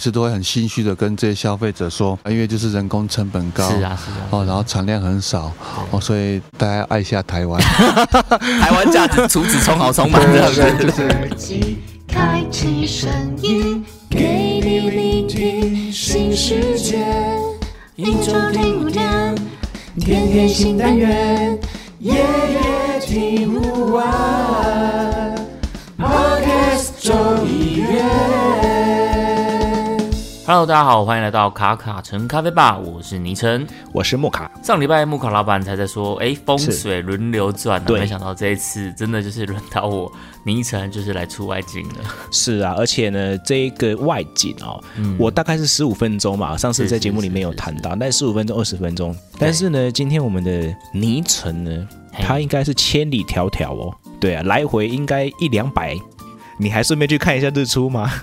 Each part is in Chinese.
是都会很心虚的跟这些消费者说，因为就是人工成本高，是啊是啊，哦，然后产量很少，哦，所以大家爱一下台湾，台湾价值除此充好充满这样子，就是耳机开启声音，给你聆听新世界。一周听五天，天天新单元，夜夜听不完。Podcast 周一月。Hello，大家好，欢迎来到卡卡城咖啡吧，我是倪晨。我是莫卡，上礼拜木卡老板才在说，哎，风水轮流转、没想到这一次真的就是轮到我倪晨就是来出外景了。是啊，而且呢，这一个外景哦，我大概是十五分钟嘛，上次在节目里面有谈到，但十五分钟、二十分钟，但是呢，今天我们的倪晨呢，他应该是千里迢迢哦，对啊，来回应该一两百，你还顺便去看一下日出吗？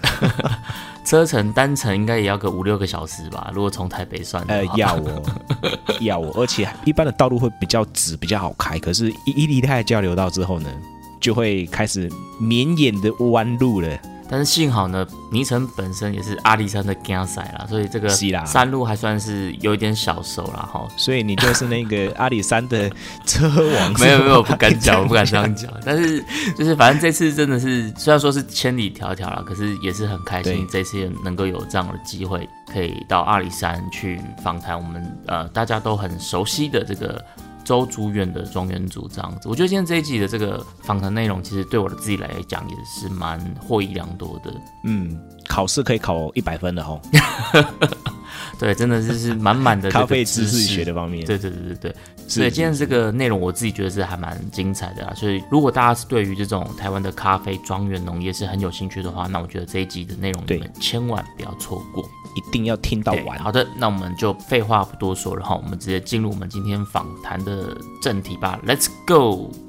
车程单程应该也要个五六个小时吧，如果从台北算的呃，要哦，要哦，而且一般的道路会比较直，比较好开，可是一一离开交流道之后呢，就会开始绵延的弯路了。但是幸好呢，倪晨本身也是阿里山的干仔啦，所以这个山路还算是有一点小熟啦哈。所以你就是那个阿里山的车王，没 有没有，不敢讲，我不敢这样讲。但是就是反正这次真的是，虽然说是千里迢迢啦，可是也是很开心，这次能够有这样的机会，可以到阿里山去访谈我们呃大家都很熟悉的这个周竹远的庄园组这样子。我觉得今天这一集的这个访谈内容，其实对我的自己来讲也是蛮获益良多的。嗯，考试可以考一百分的哦，对，真的就是满满的这个咖啡知识识学的方面。对对对对对，所以今天这个内容我自己觉得是还蛮精彩的啊。所以如果大家是对于这种台湾的咖啡庄园农业是很有兴趣的话，那我觉得这一集的内容你对们千万不要错过。一定要听到完。好的，那我们就废话不多说了哈，我们直接进入我们今天访谈的正题吧，Let's go。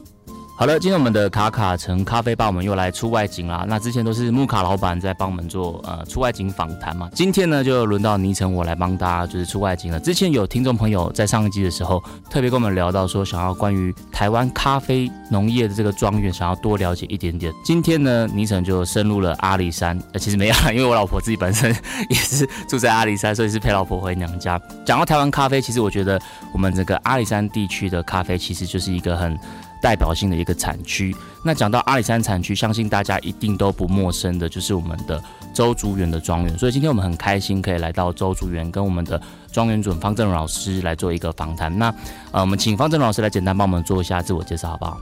好了，今天我们的卡卡城咖啡吧，我们又来出外景啦。那之前都是木卡老板在帮我们做呃出外景访谈嘛，今天呢就轮到倪晨我来帮大家就是出外景了。之前有听众朋友在上一集的时候特别跟我们聊到说，想要关于台湾咖啡农业的这个庄园，想要多了解一点点。今天呢，倪晨就深入了阿里山，呃，其实没有啦，因为我老婆自己本身也是住在阿里山，所以是陪老婆回娘家。讲到台湾咖啡，其实我觉得我们这个阿里山地区的咖啡其实就是一个很代表性的一个产区。那讲到阿里山产区，相信大家一定都不陌生的，就是我们的周竹园的庄园。所以今天我们很开心可以来到周竹园，跟我们的庄园主方正荣老师来做一个访谈。那呃，我们请方正荣老师来简单帮我们做一下自我介绍，好不好？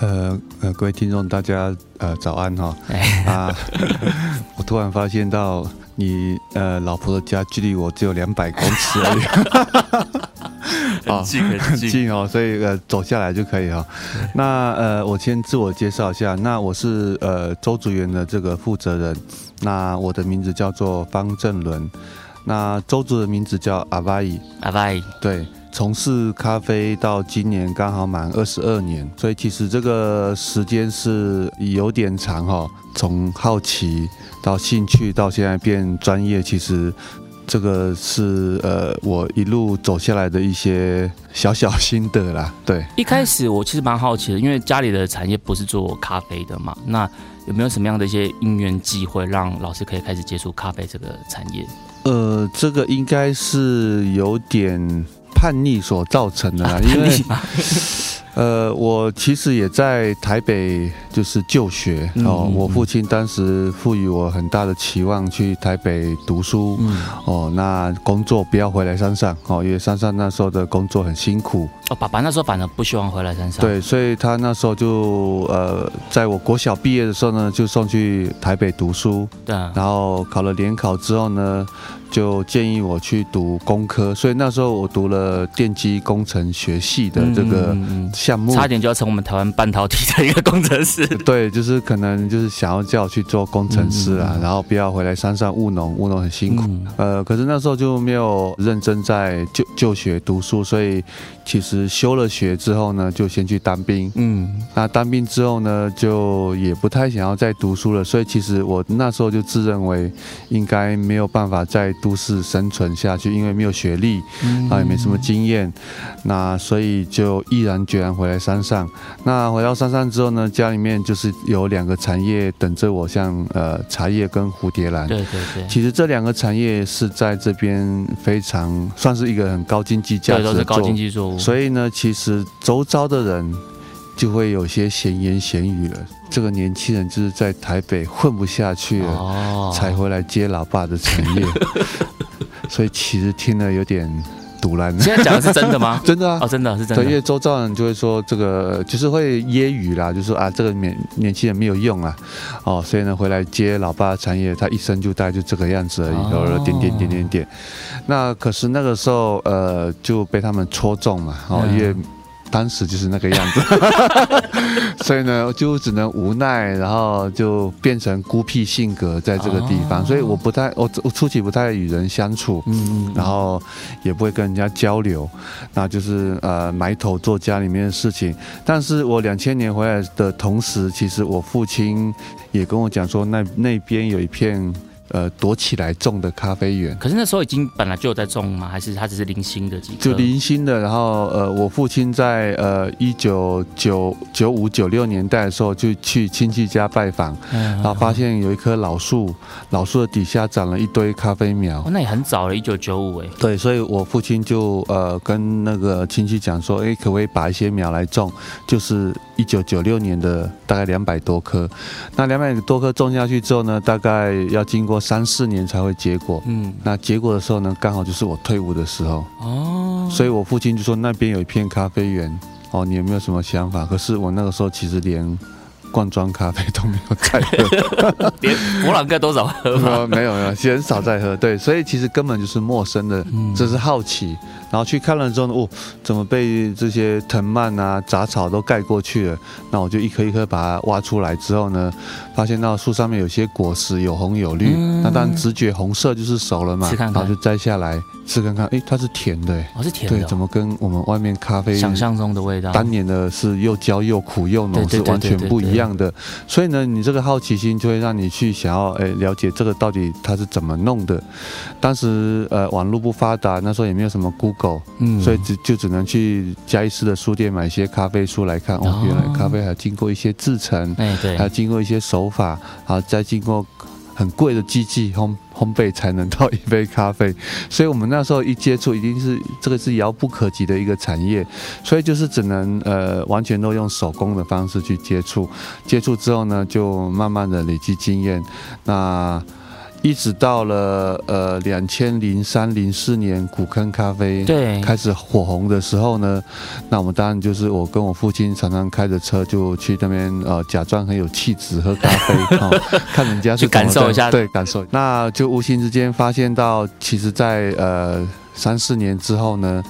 呃呃，各位听众大家呃早安哈哎啊！我突然发现到你呃老婆的家距离我只有两百公尺而已。很近很很近近哦，所以呃走下来就可以哈、那呃我先自我介绍一下，那我是呃周竹园的这个负责人，那我的名字叫做方正伦，那周竹的名字叫阿巴伊，阿拜，对。从事咖啡到今年刚好满二十二年，所以其实这个时间是有点长哈、从好奇到兴趣到现在变专业，其实这个是呃我一路走下来的一些小小心得啦。对，一开始我其实蛮好奇的，因为家里的产业不是做咖啡的嘛，那有没有什么样的一些因缘际会，让老师可以开始接触咖啡这个产业？呃，这个应该是有点叛逆所造成的啦，因为 嘛呃，我其实也在台北就是就学嗯哦。嗯我父亲当时赋予我很大的期望，去台北读书、嗯，哦。那工作不要回来山上哦，因为山上那时候的工作很辛苦。哦，爸爸那时候反而不希望回来山上。，对，所以他那时候就呃，在我国小毕业的时候呢，就送去台北读书。对啊，然后考了联考之后呢，就建议我去读工科，所以那时候我读了电机工程学系的这个嗯项目。差点就要成我们台湾半导体的一个工程师。对，就是可能就是想要叫我去做工程师啊，然后不要回来山上务农，务农很辛苦。嗯呃，可是那时候就没有认真在就就学读书，所以其实休了学之后呢，就先去当兵。嗯，那当兵之后呢，就也不太想要再读书了，所以其实我那时候就自认为应该没有办法在都市生存下去，因为没有学历，嗯啊也没什么经验，那所以就毅然决然回来山上。那回到山上之后呢，家里面面就是有两个产业等着我，像呃茶叶跟蝴蝶兰。对对对，其实这两个产业是在这边非常算是一个很高经济价值的对都是高经作济作物，所以呢，其实周遭的人就会有些闲言闲语了。这个年轻人就是在台北混不下去了，哦才回来接老爸的产业，所以其实听了有点现在讲的是真的吗？真的啊哦，，真的是真对，因为。周遭人就会说这个就是会揶揄啦，就说啊这个年年轻人没有用啊，哦，所以呢回来接老爸的产业，他一生就大概就这个样子而已，哦然后点点点点点。那可是那个时候呃就被他们戳中嘛，哦，嗯因为。当时就是那个样子，所以呢，就只能无奈，然后就变成孤僻性格在这个地方。哦所以我不太，我我初期不太与人相处，嗯，然后也不会跟人家交流，那就是呃埋头做家里面的事情。但是我两千年回来的同时，其实我父亲也跟我讲说，那那边有一片呃躲起来种的咖啡园。可是那时候已经本来就有在种吗？还是它只是零星的几颗？就零星的，然后呃，我父亲在呃一九九九五九六年代的时候，就去亲戚家拜访，嗯，然后发现有一棵老树，老树的底下长了一堆咖啡苗哦，。那也很早了，一九九五哎。对，所以我父亲就呃跟那个亲戚讲说，哎，可不可以把一些苗来种？就是一九九六年的大概两百多棵，那两百多棵种下去之后呢，大概要经过三四年才会结果。嗯，那结果的时候呢，刚好就是我退伍的时候，哦，所以我父亲就说那边有一片咖啡园，哦，你有没有什么想法？可是我那个时候其实连罐装咖啡都没有在喝。连摩朗哥多少喝 没有没有，很少在喝。对，所以其实根本就是陌生的，嗯这是好奇。然后去看了之后呢，哦，怎么被这些藤蔓啊、杂草都盖过去了？那我就一颗一颗把它挖出来之后呢，发现到树上面有些果实有红有绿，嗯那当然直觉红色就是熟了嘛，看看然后就摘下来吃看看，哎，它是甜的，诶哦，是甜的对，哦，怎么跟我们外面咖啡想象中的味道？当年的是又焦又苦又浓，是完全不一样的。所以呢，你这个好奇心就会让你去想要哎了解这个到底它是怎么弄的。当时呃网络不发达，那时候也没有什么 Google，、嗯。所以只就只能去嘉义市的书店买一些咖啡书来看。哦。哦，原来咖啡还经过一些制成，哎对。还，经过一些手法，然后再经过。很贵的机器烘烘焙才能到一杯咖啡，所以我们那时候一接触，已经是这个是遥不可及的一个产业，所以就是只能呃完全都用手工的方式去接触，接触之后呢，就慢慢的累积经验，那一直到了呃两千零三零四年古坑咖啡对，开始火红的时候呢，那我们当然就是我跟我父亲常常开着车就去那边呃假装很有气质喝咖啡 哦，看人家是去感受一下。对，感受。那就无形之间发现到，其实在呃三四年之后呢，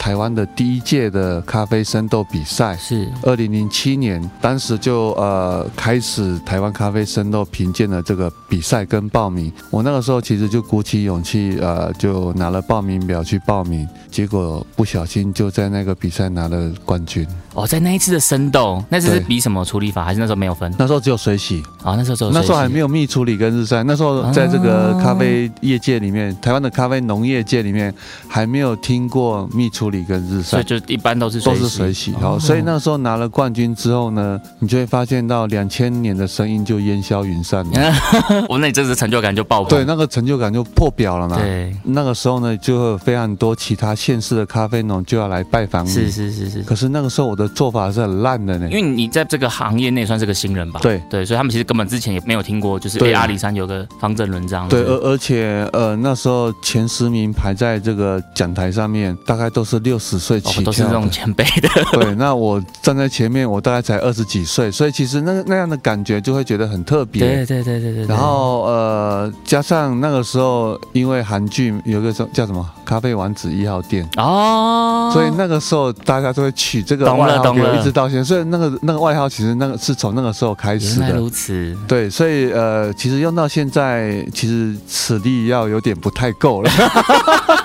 台湾的第一届的咖啡生豆比赛。是二零零七年，当时就呃开始台湾咖啡生豆评鉴的这个比赛跟报名。我那个时候其实就鼓起勇气，呃，就拿了报名表去报名，结果不小心就在那个比赛拿了冠军。哦，在那一次的生豆，那次是比什么处理法？还是那时候没有分？那时候只有水洗，哦，那时候只有那时候还没有有蜜处理跟日晒。那时候在这个咖啡业界里面，台湾的咖啡农业界里面还没有听过蜜处理跟日晒所以。就一般都是都是洗水洗，哦好，所以那时候拿了冠军之后呢，你就会发现到两千年的声音就烟消云散了，我那你这次成就感就爆棚。对，那个成就感就破表了嘛。对，那个时候呢，就会有非常多其他县市的咖啡农就要来拜访你。是是是是。可是那个时候我的做法是很烂的呢因。为你在这个行业内算是个新人吧？对对，所以他们其实根本之前也没有听过，就是阿里山有个方正伦这样子。对，而而且呃那时候前十名排在这个讲台上面，大概都是六十岁哦起都是这种。前辈的。对，那我站在前面，我大概才二十几岁，所以其实那个那样的感觉就会觉得很特别。对对对对对。对然后呃，加上那个时候，因为韩剧有个叫叫什么《咖啡王子一号店》，哦，所以那个时候大家都会取这个外号一直到现在。所以那个那个外号其实那个是从那个时候开始原来的。如此。对，所以呃，其实用到现在，其实此力要有点不太够了。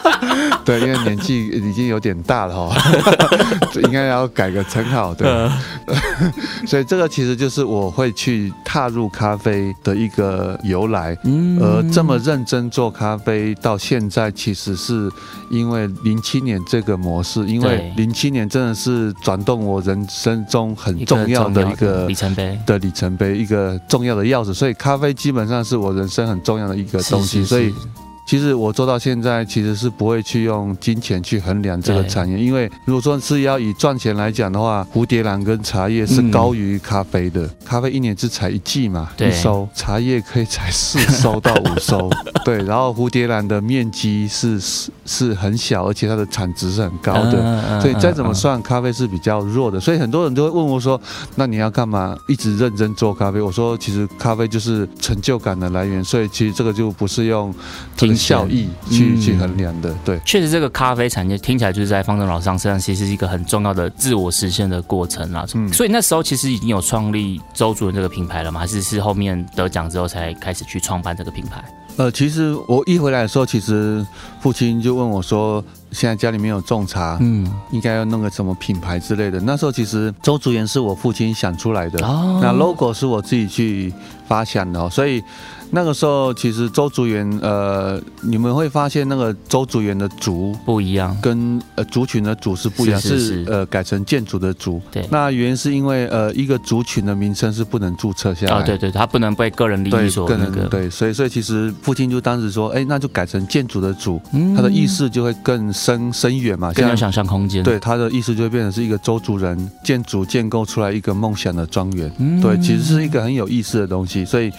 对，因为年纪已经有点大了哈，应该要改个称号。对，所以这个其实就是我会去踏入咖啡的一个由来。嗯而这么认真做咖啡到现在，其实是因为零七年这个模式，因为零七年真的是转动我人生中很重要的一个里程碑。的里程碑，一个重要的钥匙。所以咖啡基本上是我人生很重要的一个东西。所以是其实我做到现在，其实是不会去用金钱去衡量这个产业，因为如果说是要以赚钱来讲的话，蝴蝶兰跟茶叶是嗯高于咖啡的。咖啡一年只采一季嘛，一收；茶叶可以采四收到五收。对，然后蝴蝶兰的面积是是是很小，而且它的产值是很高的。所以再怎么嗯算，咖啡是比较弱的。所以很多人都会问我说：“那你要干嘛？一直认真做咖啡？”我说：“其实咖啡就是成就感的来源，所以其实这个就不是用这个效益去、嗯去衡量的。对，确实，这个咖啡产业听起来就是在方正老师身上，其实是一个很重要的自我实现的过程啦。嗯所以那时候其实已经有创立周主任这个品牌了吗？还是是后面得奖之后才开始去创办这个品牌？呃，其实我一回来的时候，其实父亲就问我说：“现在家里面有种茶，嗯，应该要弄个什么品牌之类的。”那时候其实周竹园是我父亲想出来的，哦。那 logo 是我自己去发想的、哦，所以那个时候其实周竹园，呃，你们会发现那个周竹园的竹不一样，跟呃族群的族是不一样，是是是呃改成建筑的族。对。那原因是因为呃一个族群的名称是不能注册下来。哦，对对，它不能被个人利益对，所那个，对，所以所以其实父亲就当时说，哎，那就改成建筑的主，嗯。他的意思就会更深深远嘛，更有想象空间。对他的意思就会变成是一个周族人建筑建构出来一个梦想的庄园，嗯对，其实是一个很有意思的东西，所以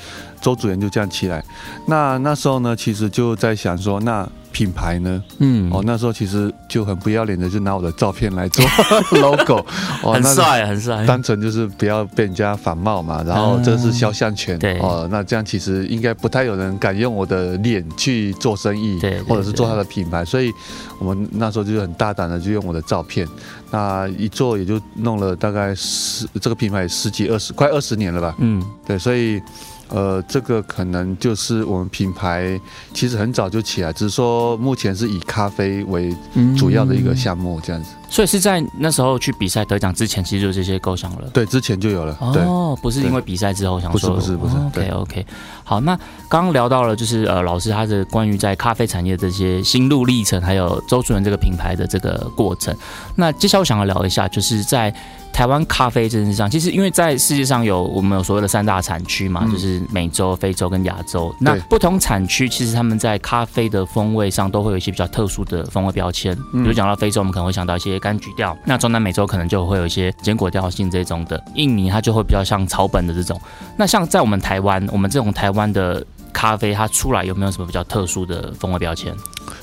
周主任就这样起来。那那时候呢，其实就在想说，那品牌呢？嗯哦，那时候其实就很不要脸的，就拿我的照片来做 logo，哦，那很帅，很帅。单纯就是不要被人家仿冒嘛，然后这是肖像权，对哦，那这样其实应该不太有人敢用我的脸去做生意，对对或者是做他的品牌，所以我们那时候就很大胆的就用我的照片，那一做也就弄了大概十这个品牌十几二十快二十年了吧，嗯，对，所以。呃，这个可能就是我们品牌其实很早就起来，只是说目前是以咖啡为主要的一个项目这样子。所以是在那时候去比赛得奖之前，其实就这些构想了。对，之前就有了。对，哦，不是因为比赛之后想说，不是不是不是 OK 对 OK，好，那刚刚聊到了就是呃，老师他的关于在咖啡产业的这些心路历程，还有周主任这个品牌的这个过程。那接下来我想要聊一下，就是在台湾咖啡这件事上，其实因为在世界上有我们有所谓的三大产区嘛，嗯就是美洲、非洲跟亚洲。那不同产区其实他们在咖啡的风味上都会有一些比较特殊的风味标签，比如讲到非洲，我们可能会想到一些柑橘调，那中南美洲可能就会有一些坚果调性这种的，印尼它就会比较像草本的这种。那像在我们台湾，我们这种台湾的咖啡，它出来有没有什么比较特殊的风味标签？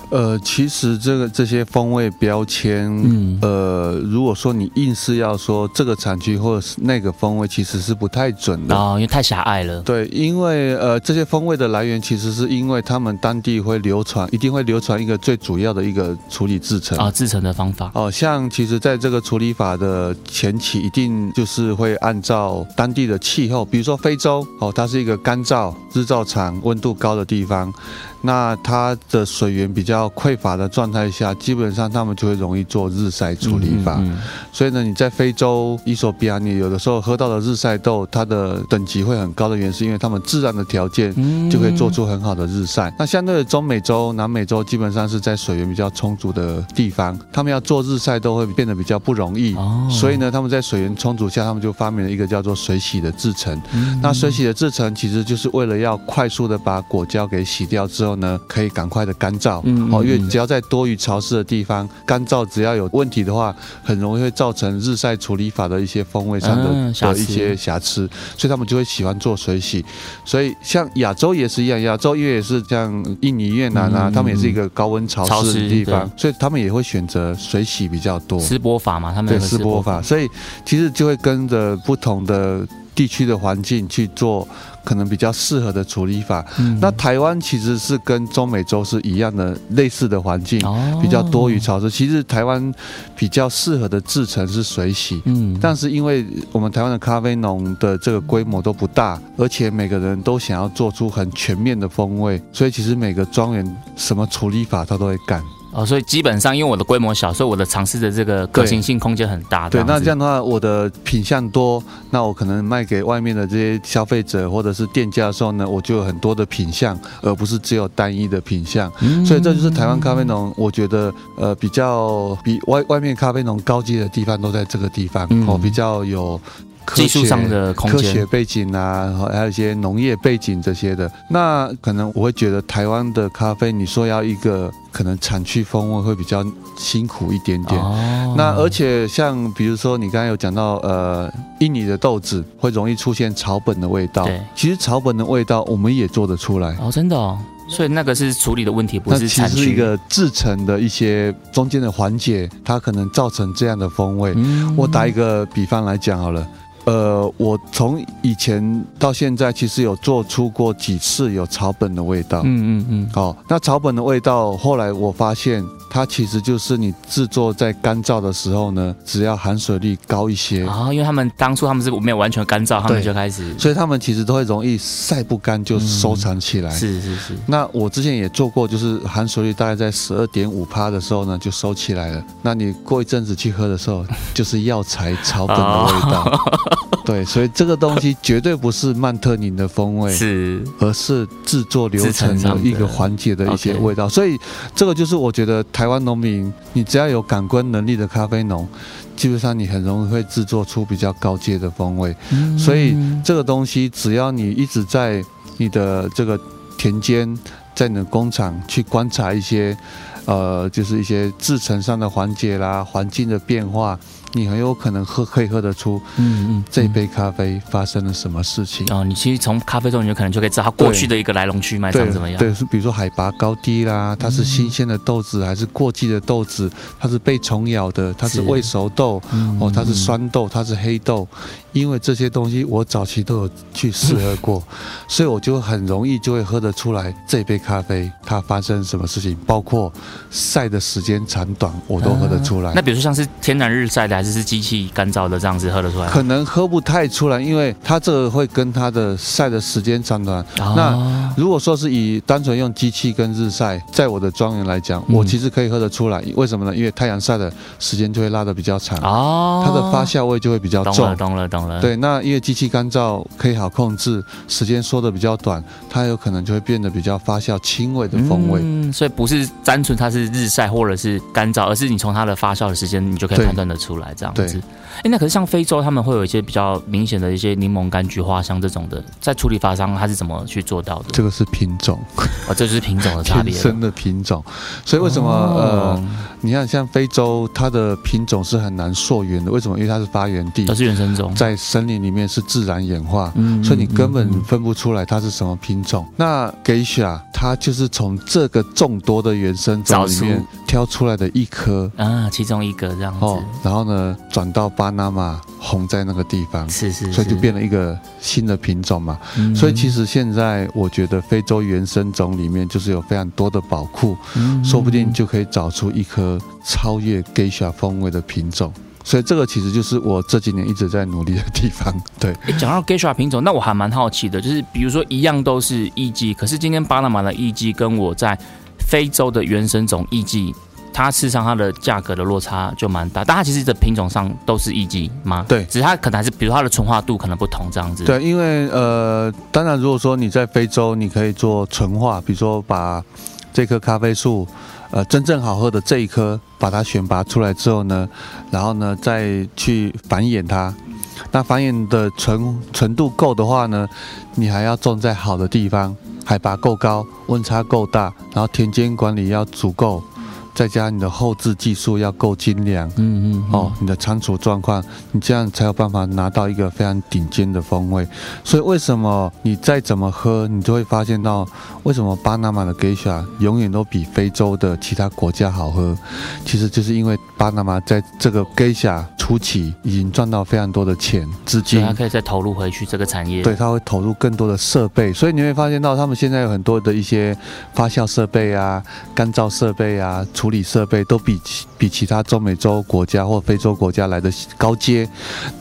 呃，其实这个这些风味标签，嗯呃，如果说你硬是要说这个产区或者是那个风味，其实是不太准的。哦，因为太狭隘了。对，因为呃，这些风味的来源其实是因为他们当地会流传，一定会流传一个最主要的一个处理制成。啊，制成的方法。哦，像其实在这个处理法的前期，一定就是会按照当地的气候，比如说非洲，哦，它是一个干燥、日照长、温度高的地方，那它的水源比较匮乏的状态下，基本上他们就会容易做日晒处理法。嗯嗯所以呢，你在非洲伊索比亚，你有的时候喝到的日晒豆，它的等级会很高的原因，是因为他们自然的条件嗯就可以做出很好的日晒。那相对的，中美洲、南美洲基本上是在水源比较充足的地方，他们要做日晒豆会变得比较不容易。哦所以呢，他们在水源充足下，他们就发明了一个叫做水洗的制成。嗯那水洗的制成其实就是为了要快速的把果胶给洗掉之后呢，可以赶快的干燥。嗯哦，因为嗯。只要在多雨潮湿的地方，干燥只要有问题的话，很容易会造成日晒处理法的一些风味上的、嗯的一些瑕疵，所以他们就会喜欢做水洗。所以像亚洲也是一样，亚洲因为也是像印尼、越南啊，嗯他们也是一个高温潮湿的地方，所以他们也会选择水洗比较多。湿波法嘛，他们对有个丝波法，所以其实就会跟着不同的地区的环境去做可能比较适合的处理法。嗯那台湾其实是跟中美洲是一样的类似的环境，哦比较多雨潮湿。其实台湾比较适合的制成是水洗。嗯但是因为我们台湾的咖啡农的这个规模都不大，而且每个人都想要做出很全面的风味，所以其实每个庄园什么处理法他都会干。哦，所以基本上因为我的规模小，所以我的尝试的这个可行性空间很大。对，那这样的话，我的品相多，那我可能卖给外面的这些消费者或者是店家的时候呢，我就有很多的品相，而不是只有单一的品相。嗯所以这就是台湾咖啡农，我觉得呃比较比外外面咖啡农高级的地方都在这个地方、嗯哦，比较有技术上的空科学。背景啊，然后还有一些农业背景这些的。那可能我会觉得台湾的咖啡，你说要一个可能产区风味会比较辛苦一点点。哦那而且像比如说你刚才有讲到，呃，印尼的豆子会容易出现草本的味道对。其实草本的味道我们也做得出来。哦，真的哦，所以那个是处理的问题，不那其是产区。实是一个制成的一些中间的环节，它可能造成这样的风味。嗯我打一个比方来讲好了，呃，我从以前到现在，其实有做出过几次有草本的味道。嗯嗯嗯，哦，那草本的味道，后来我发现它其实就是你制作在干燥的时候呢，只要含水率高一些，啊、因为他们当初他们是没有完全干燥，他们就开始所以他们其实都会容易晒不干就收藏起来。是是是，那我之前也做过，就是含水率大概在十二点五趴的时候呢，就收起来了。那你过一阵子去喝的时候，就是药材草本的味道。对，所以这个东西绝对不是曼特宁的风味，是而是制作流程的的一个环节的一些味道。所以这个就是我觉得台湾农民，你只要有感官能力的咖啡农，基本上你很容易会制作出比较高阶的风味。嗯所以这个东西，只要你一直在你的这个田间，在你的工厂去观察一些，呃，就是一些制成上的环节啦、环境的变化，你很有可能喝可以喝得出嗯嗯这杯咖啡发生了什么事情。哦，你其实从咖啡中，你就可能就可以知道它过去的一个来龙去脉对长怎么样。对，是比如说海拔高低啦，它是新鲜的豆子还是过季的豆子？它是被虫咬的，它是是未熟豆，嗯哦，它是酸豆，它是黑豆，因为这些东西我早期都有去试喝过，所以我就很容易就会喝得出来这杯咖啡它发生什么事情，包括晒的时间长短，我都喝得出来。那比如说像是天然日晒的，还是是机器干燥的，这样子喝得出来？可能喝不太出来，因为它这个会跟它的晒的时间长短。哦那如果说是以单纯用机器跟日晒，在我的庄园来讲，嗯我其实可以喝得出来。为什么呢？因为太阳晒的时间就会拉得比较长，哦，它的发酵味就会比较重懂了重。懂了懂了。对，那因为机器干燥可以好控制，时间缩的比较短，它有可能就会变得比较发酵轻微的风味。嗯，所以不是单纯它是日晒或者是干燥，而是你从它的发酵的时间，你就可以判断得出来这样子对。哎，那可是像非洲，他们会有一些比较明显的一些柠檬、柑橘、花香这种的，在处理法上它是怎么去做到的？这个是品种，哦，这就是品种的差别。天生的品种，所以为什么、哦呃，你看像非洲，它的品种是很难溯源的，为什么？因为它是发源地它，是原生种？在森林里面是自然演化，嗯所以你根本嗯分不出来它是什么品种。那 Geisha 它就是从这个众多的原生种里面挑出来的一颗嗯啊，其中一个这样子，哦，然后呢转到巴拿马红在那个地方，是是，所以就是。变了一个新的品种嘛。嗯。所以其实现在我觉得非洲原生种里面就是有非常多的宝库，嗯。说不定就可以找出一颗超越 Geisha 风味的品种。所以这个其实就是我这几年一直在努力的地方。对，诶讲到 Geisha 品种，那我还蛮好奇的，就是比如说一样都是艺妓，可是今天巴拿马的艺妓跟我在非洲的原生种艺妓，它事实上它的价格的落差就蛮大，但它其实的品种上都是艺妓吗？对只是它可能还是，比如它的纯化度可能不同这样子。，对，因为呃，当然如果说你在非洲，你可以做纯化，比如说把这棵咖啡树，呃，真正好喝的这一棵，把它选拔出来之后呢，然后呢再去繁衍它。那繁衍的纯纯度够的话呢，你还要种在好的地方，海拔够高，温差够大，然后田间管理要足够，再加你的后置技术要够精良。嗯嗯，哦，你的仓储状况，你这样才有办法拿到一个非常顶尖的风味。所以为什么你再怎么喝，你就会发现到为什么巴拿马的 Geisha 永远都比非洲的其他国家好喝？其实就是因为巴拿马在这个 Geisha 初期已经赚到非常多的钱资金它。可以再投入回去这个产业。对，他会投入更多的设备，所以你会发现到他们现在有很多的一些发酵设备啊、干燥设备啊、处理设备都比其比其他中美洲国家或非洲国家来的高阶。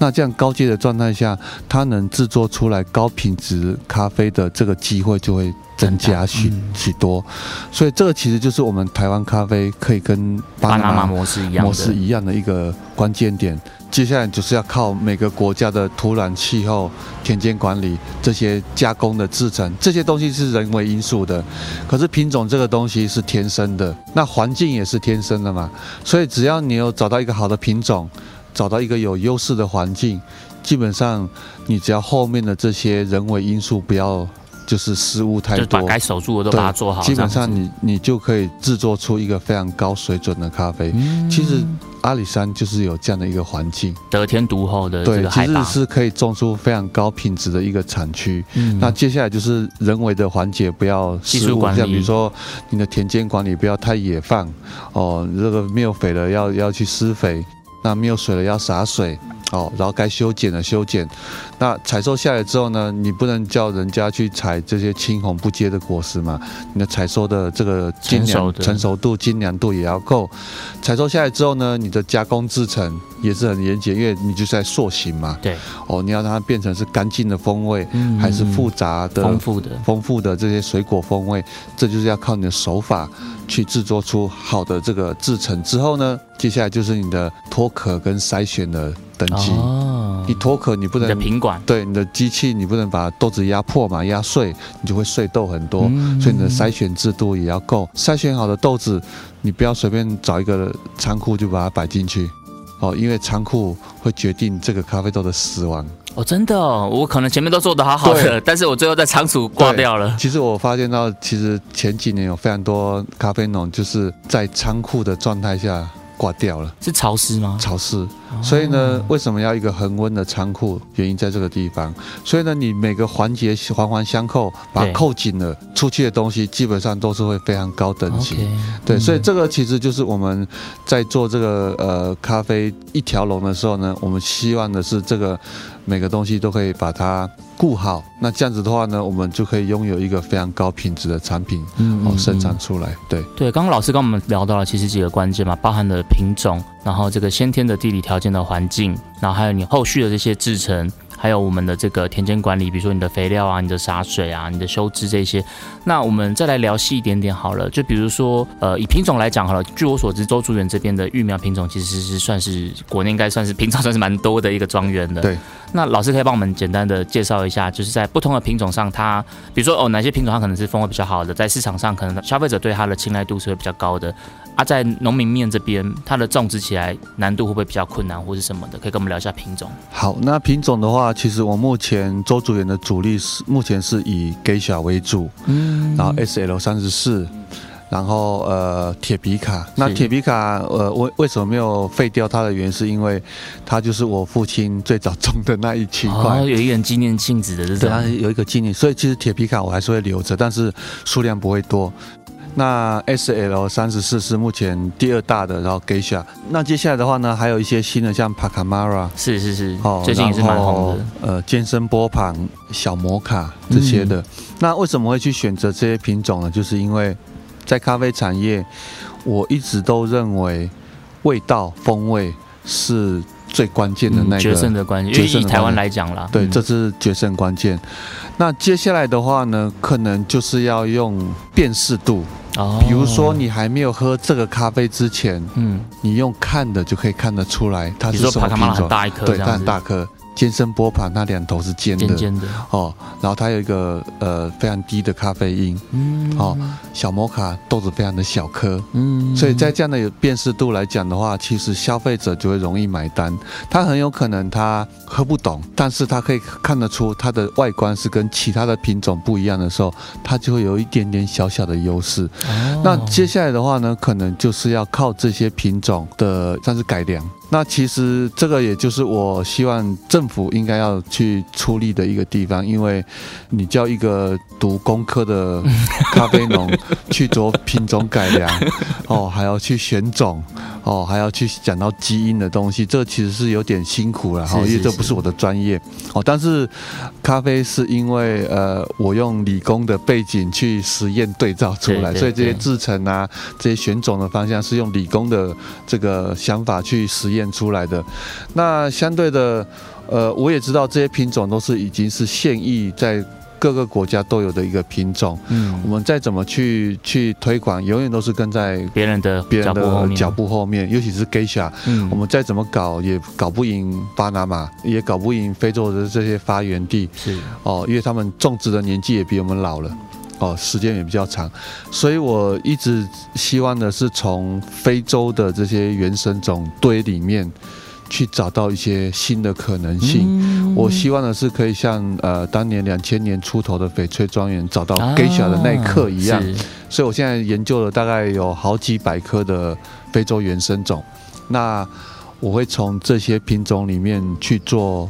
那这样高阶的状态下，它能制作出来高品质咖啡的这个机会就会增加许许多，所以这个其实就是我们台湾咖啡可以跟巴拿马模式一样模式。一样的一个关键点。接下来就是要靠每个国家的土壤、气候、田间管理这些加工的制成，这些东西是人为因素的。可是品种这个东西是天生的，那环境也是天生的嘛。所以只要你有找到一个好的品种，找到一个有优势的环境，基本上你只要后面的这些人为因素不要就是失误太多就把，该守住的都把它做好，基本上你你就可以制作出一个非常高水准的咖啡。其实阿里山就是有这样的一个环境，得天独厚的对，其实。是可以种出非常高品质的一个产区。嗯那接下来就是人为的环节，不要失误，像比如说你的田间管理不要太野放哦，这个没有肥了要要去施肥，那没有水了要洒水哦，然后该修剪的修剪。那采收下来之后呢，你不能叫人家去采这些青红不接的果实嘛，你的采收的这个精良成熟成熟度、精良度也要够。采收下来之后呢，你的加工制成也是很严谨，因为你就是在塑形嘛。对，哦，你要让它变成是干净的风味，嗯还是复杂的、丰富的，丰富的这些水果风味，这就是要靠你的手法去制作出好的这个制成。之后呢，接下来就是你的脱壳跟筛选的等级。哦你，脱壳，你不你的能品管，对你的机器，你不能把豆子压破嘛，压碎，你就会碎豆很多。嗯所以你的筛选制度也要够。筛选好的豆子，你不要随便找一个仓库就把它摆进去。哦，因为仓库会决定这个咖啡豆的死亡。哦，真的哦，我可能前面都做得好好的，但是我最后在仓储挂掉了。其实我发现到，其实前几年有非常多咖啡农就是在仓库的状态下挂掉了，是潮湿吗？潮湿。所以呢，为什么要一个恒温的仓库？原因在这个地方。所以呢，你每个环节环环相扣，把它扣紧了，出去的东西基本上都是会非常高等级。对，嗯所以这个其实就是我们在做这个呃咖啡一条龙的时候呢，我们希望的是这个每个东西都可以把它顾好。那这样子的话呢，我们就可以拥有一个非常高品质的产品嗯哦生产出来。对，对，刚刚老师跟我们聊到了其实几个关键嘛，包含了品种，然后这个先天的地理条件的环境，然后还有你后续的这些制成，还有我们的这个田间管理，比如说你的肥料啊、你的洒水啊、你的修枝这些。那我们再来聊细一点点好了，就比如说呃，以品种来讲好了，据我所知，周竹园这边的育苗品种其实是算是国内应该算是品种算是蛮多的一个庄园的。对。那老师可以帮我们简单的介绍一下，就是在不同的品种上它，比如说哦哪些品种它可能是风味比较好的，在市场上可能消费者对它的青睐度是会比较高的。啊，在农民面这边，它的种植起来难度会不会比较困难，或是什么的？可以跟我们聊一下品种。好，那品种的话，其实我目前周主演的主力是目前是以 Geisha 为主，嗯然后 SL 三十四。然后呃，铁皮卡，那铁皮卡呃，为为什么没有废掉它的原因，是因为它就是我父亲最早种的那一区块，哦，有一个人纪念性质的这对，它种，有一个纪念，所以其实铁皮卡我还是会留着，但是数量不会多。那 S L 三十四是目前第二大的，然后 Geisha。那接下来的话呢，还有一些新的，像 Pacamara 是是是，哦，最近也是蛮红的。呃，健身波旁、小摩卡这些的。那为什么会去选择这些品种呢？就是因为在咖啡产业，我一直都认为味道、风味是最关键的那个。嗯决胜的关键，因为以台湾决胜的关系来讲啦，对，嗯这是决胜关键。那接下来的话呢，可能就是要用辨识度，哦。比如说你还没有喝这个咖啡之前，嗯，你用看的就可以看得出来它是什么品种。对，它大一颗这样子，很大颗，尖身波盘，它两头是尖的。尖尖的，哦，然后它有一个呃非常低的咖啡因，嗯，哦，小摩卡豆子非常的小颗，嗯，所以在这样的有辨识度来讲的话，其实消费者就会容易买单。他很有可能他喝不懂，但是他可以看得出它的外观是跟其他的品种不一样的时候，它就会有一点点小小的优势。哦。那接下来的话呢，可能就是要靠这些品种的算是改良。那其实这个也就是我希望政府应该要去出力的一个地方，因为你叫一个读工科的 咖啡农去做品种改良，哦，还要去选种，哦，还要去讲到基因的东西，这其实是有点辛苦了哈，因为这不是我的专业哦。但是咖啡是因为呃，我用理工的背景去实验对照出来，对对所以这些制成啊，这些选种的方向是用理工的这个想法去实验出来的。那相对的，呃，我也知道这些品种都是已经是现役在各个国家都有的一个品种。嗯我嗯，们再怎么去去推广，永远都是跟在别人的别人脚步后面，的脚步后面，尤其是 Geisha，嗯，我们再怎么搞也搞不赢巴拿马，也搞不赢非洲的这些发源地是哦，因为他们种植的年纪也比我们老了。哦，时间也比较长，所以我一直希望的是从非洲的这些原生种堆里面去找到一些新的可能性。嗯。我希望的是可以像呃当年两千年出头的翡翠庄园找到啊 Geisha 的那一刻一样，是。所以我现在研究了大概有好几百颗的非洲原生种，那我会从这些品种里面去做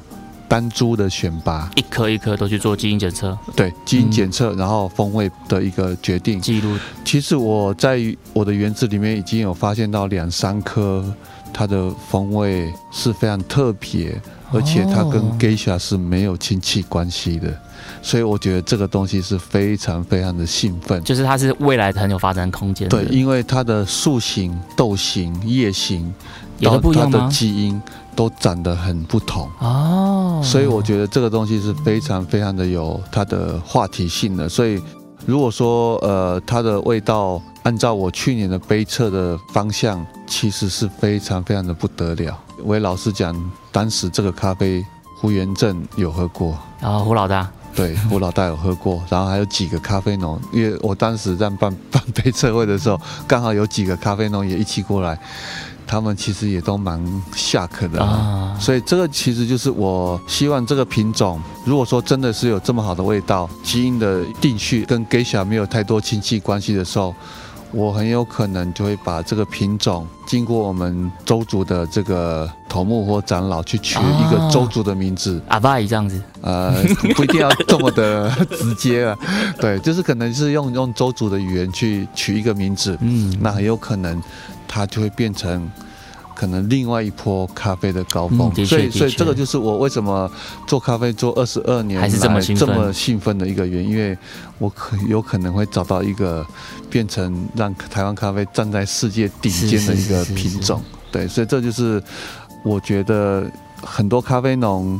单株的选拔，一颗一颗都去做基因检测。对基因嗯。检测，然后风味的一个决定。记录，其实我在我的园子里面已经有发现到两三颗，它的风味是非常特别，而且它跟哦 Geisha 是没有亲戚关系的，所以我觉得这个东西是非常非常的兴奋。就是它是未来很有发展空间的，对，因为它的树形、豆形、叶形，它的？基因都长得很不同。哦，所以我觉得这个东西是非常非常的有它的话题性的。所以如果说呃它的味道按照我去年的杯测的方向，其实是非常非常的不得了。我也老实讲，当时这个咖啡胡元正有喝过。然后胡老大，对，胡老大有喝过，然后还有几个咖啡农，因为我当时在办 办杯测会的时候，刚好有几个咖啡农也一起过来，他们其实也都蛮下课的啊。啊，所以这个其实就是我希望这个品种，如果说真的是有这么好的味道，基因的定序跟 Geisha 没有太多亲戚关系的时候，我很有可能就会把这个品种经过我们周族的这个头目或长老去取一个周族的名字，阿爸这样子，呃，不一定要这么的直接啊，对，就是可能是用用周族的语言去取一个名字，嗯，那很有可能它就会变成可能另外一波咖啡的高峰。嗯所以，所以这个就是我为什么做咖啡做二十二年还是这么来兴奋这么兴奋的一个原因，因为我可有可能会找到一个变成让台湾咖啡站在世界顶尖的一个是是是品种。对，所以这就是我觉得很多咖啡农。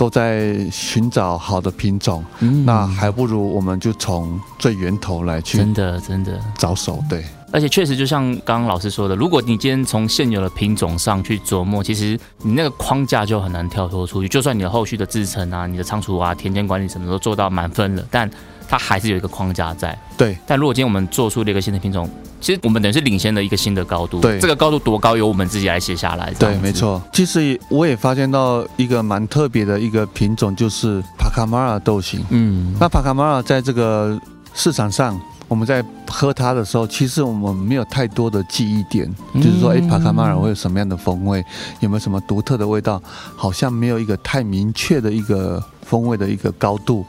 都在寻找好的品种，嗯那还不如我们就从最源头来去真的真的，着手。对，而且确实就像刚刚老师说的，如果你今天从现有的品种上去琢磨，其实你那个框架就很难跳脱出去。就算你的后续的制成啊、你的仓储啊、田间管理什么都做到满分了，但它还是有一个框架在。对，但如果今天我们做出了一个新的品种，其实我们等于是领先了一个新的高度。对这个高度多高，由我们自己来写下来。这对，没。错。其实我也发现到一个蛮特别的一个品种，就是帕卡马拉豆型。嗯，那帕卡马拉在这个市场上，我们在喝它的时候，其实我们没有太多的记忆点，嗯。就是说，哎，帕卡马尔会有什么样的风味，有没有什么独特的味道，好像没有一个太明确的一个风味的一个高度。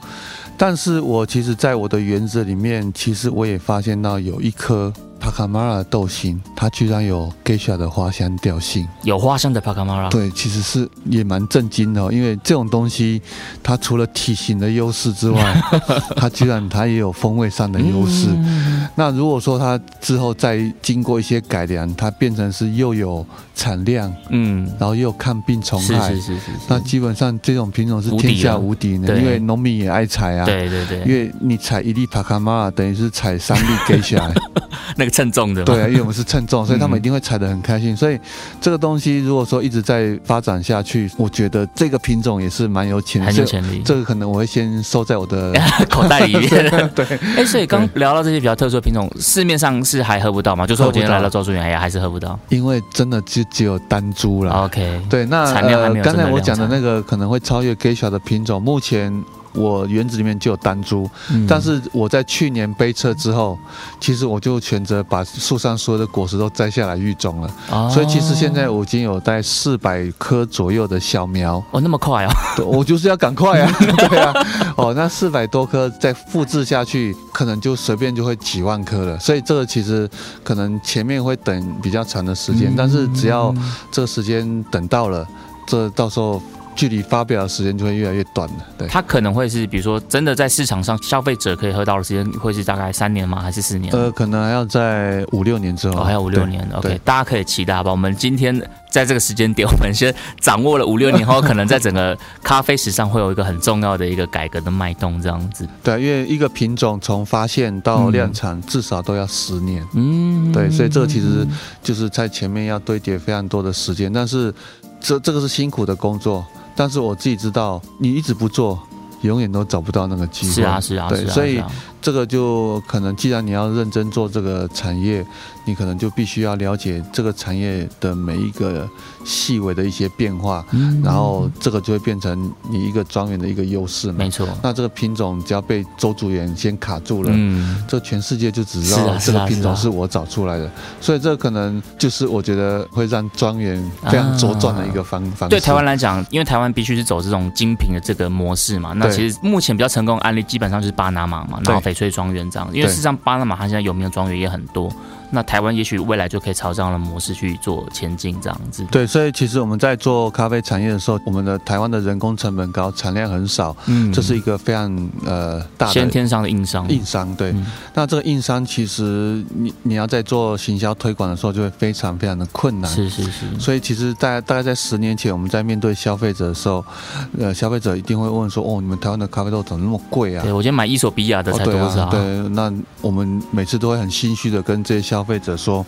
但是我其实在我的园子里面，其实我也发现到有一颗帕卡马拉豆型，它居然有 geisha 的花香调性。有花香的帕卡马拉。对，其实是也蛮震惊的、哦，因为这种东西，它除了体型的优势之外，它居然它也有风味上的优势。嗯那如果说它之后再经过一些改良，它变成是又有产量，嗯，然后又有抗病虫是害，是是是是。那基本上这种品种是天下无敌的，对因为农民也爱采啊。。对对对，因为你采一粒帕卡玛拉，等于是采三粒给起来，那个称重的。对啊，因为我们是称重，所以他们嗯一定会采的很开心。所以这个东西如果说一直在发展下去，我觉得这个品种也是蛮有潜力。很有潜力。这个可能我会先收在我的 口袋里面。对哎，所以刚聊到这些比较特殊的品种，市面上是还喝不到吗？就说我今天来到周树园，哎呀，还是喝不到。因为真的就只有单株了。OK，对，那呃刚才我讲的那个可能会超越 Geisha 的品种，目前我园子里面就有单株，嗯。但是我在去年背车之后，其实我就选择把树上所有的果实都摘下来育种了，哦所以其实现在我已经有大概四百棵左右的小苗，哦那么快哦，我就是要赶快啊，对啊，哦，那四百多棵再复制下去，可能就随便就会几万棵了，所以这个其实可能前面会等比较长的时间，但是只要这个时间等到了，这到时候距离发表的时间就会越来越短了。对，它可能会是，比如说真的在市场上消费者可以喝到的时间会是大概三年吗？还是四年？呃，可能还要在五六年之后，哦，还有五六年。OK，大家可以期待吧？我们今天在这个时间点，我们先掌握了五六年后，可能在整个咖啡史上会有一个很重要的一个改革的脉动，这样子。对，因为一个品种从发现到量产至少都要十年。嗯，对，所以这个其实就是在前面要堆叠非常多的时间，但是这这个是辛苦的工作，但是我自己知道，你一直不做，永远都找不到那个机会。是啊，是啊，对所以这个就可能，既然你要认真做这个产业，你可能就必须要了解这个产业的每一个细微的一些变化，嗯。然后这个就会变成你一个庄园的一个优势嘛。没。错，那这个品种只要被周主员先卡住了，嗯，这全世界就只知道这个品种是我找出来的，所以这可能就是我觉得会让庄园非常茁壮的一个方、方式。对台湾来讲，因为台湾必须是走这种精品的这个模式嘛，那其实目前比较成功的案例基本上就是巴拿马嘛，然后翡翠庄园这样，因为事实上巴拿马它现在有名的庄园也很多，那台湾也许未来就可以朝这样的模式去做前进这样子。对，所以其实我们在做咖啡产业的时候，我们的台湾的人工成本高，产量很少，嗯这是一个非常呃大的先天上的硬伤。硬伤。对，嗯那这个硬伤其实你你要在做行销推广的时候，就会非常非常的困难。是是是，所以其实大大概在十年前，我们在面对消费者的时候，呃，消费者一定会问说：“哦，你们台湾的咖啡豆怎么那么贵啊？”对我今天买伊索比亚的才多少？啊，对，那我们每次都会很心虚的跟这些消费者说，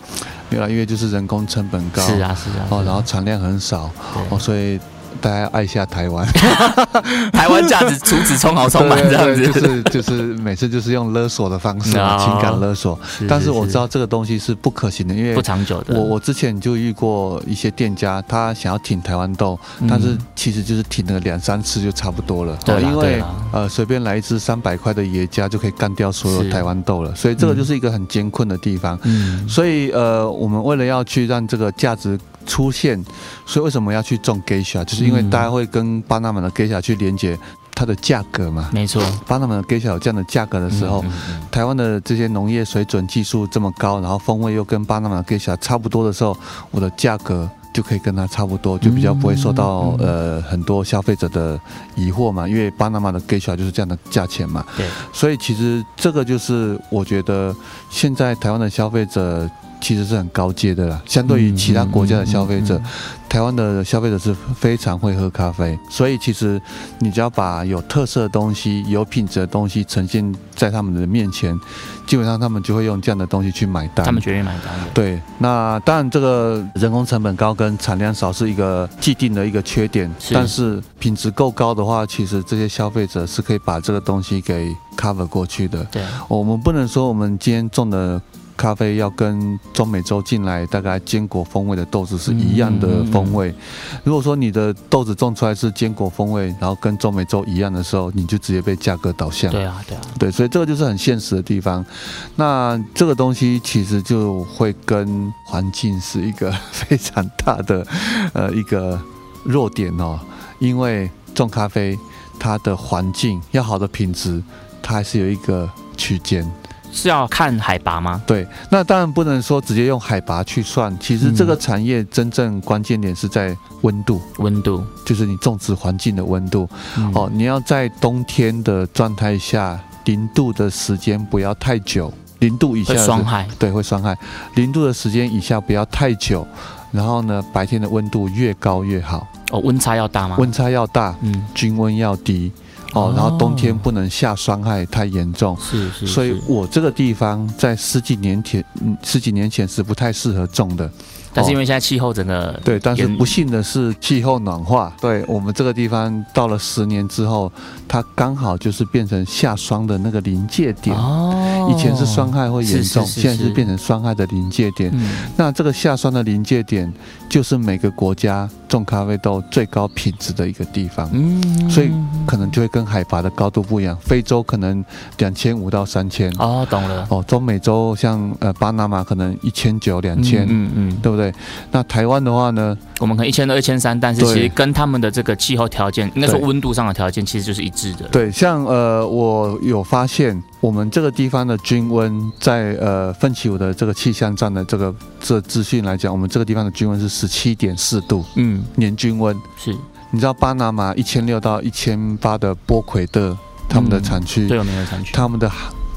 越来越就是人工成本高，是啊是啊，哦，啊。然后产量很少，哦，所以大家要爱一下台湾，台湾价值除此充好充满这样子。就是就是每次就是用勒索的方式 情感勒索，是但是我知道这个东西是不可行的，因为不长久的。我我之前就遇过一些店家，他想要挺台湾豆，嗯。但是其实就是挺了两三次就差不多了，对因为呃随便来一只三百块的野加就可以干掉所有台湾豆了，所以这个就是一个很艰困的地方。嗯，所以呃，我们为了要去让这个价值出现，所以为什么要去种 geisha？就是因为嗯大家会跟巴拿马的 geisha 去连接它的价格嘛。没错。巴拿马的 geisha 有这样的价格的时候，嗯嗯嗯台湾的这些农业水准技术这么高，然后风味又跟巴拿马的 geisha 差不多的时候，我的价格就可以跟它差不多，就比较不会受到、嗯呃很多消费者的疑惑嘛，因为巴拿马的 geisha 就是这样的价钱嘛。对，所以其实这个就是我觉得现在台湾的消费者。其实是很高阶的啦，相对于其他国家的消费者，台湾的消费者是非常会喝咖啡，所以其实你只要把有特色的东西、有品质的东西呈现在他们的面前，基本上他们就会用这样的东西去买单。他们决定买单的。对，那当然这个人工成本高跟产量少是一个既定的一个缺点，是但是品质够高的话，其实这些消费者是可以把这个东西给 cover 过去的。对，我们不能说我们今天种的咖啡要跟中美洲进来大概坚果风味的豆子是一样的风味。如果说你的豆子种出来是坚果风味，然后跟中美洲一样的时候，你就直接被价格导向。对啊，对啊，对，所以这个就是很现实的地方。那这个东西其实就会跟环境是一个非常大的呃一个弱点哦，因为种咖啡它的环境要好的品质，它还是有一个区间。是要看海拔吗？对，那当然不能说直接用海拔去算，其实这个嗯产业真正关键点是在温度，温度就是你种植环境的温度。嗯哦，你要在冬天的状态下，零度的时间不要太久，零度以下会伤害。对，会伤害。零度的时间以下不要太久，然后呢，白天的温度越高越好，哦，温差要大吗？温差要大，嗯，均温要低。哦，然后冬天不能下霜害太严重。是是，所以我这个地方在十几年前，嗯，十几年前是不太适合种的。但是因为现在气候整个对，但是不幸的是气候暖化，对我们这个地方到了十年之后，它刚好就是变成下霜的那个临界点。哦，以前是伤害会严重，现在是变成伤害的临界点。嗯那这个下霜的临界点，就是每个国家种咖啡豆最高品质的一个地方。嗯所以可能就会跟海拔的高度不一样，非洲可能两千五到三千，哦，懂了，哦，中美洲像呃巴拿马可能一千九两千，嗯嗯，对不对？那台湾的话呢，我们可能一千二、一千三，但是其实跟他们的这个气候条件，应该说温度上的条件，其实就是一致的。对，像呃，我有发现我们这个地方的均温，在呃奋起湖的这个气象站的这个这资讯来讲，我们这个地方的均温是十七点四度嗯，年均温。是你知道巴拿马一千六到一千八的波奎特，他们的产区，最有名的产区。他们的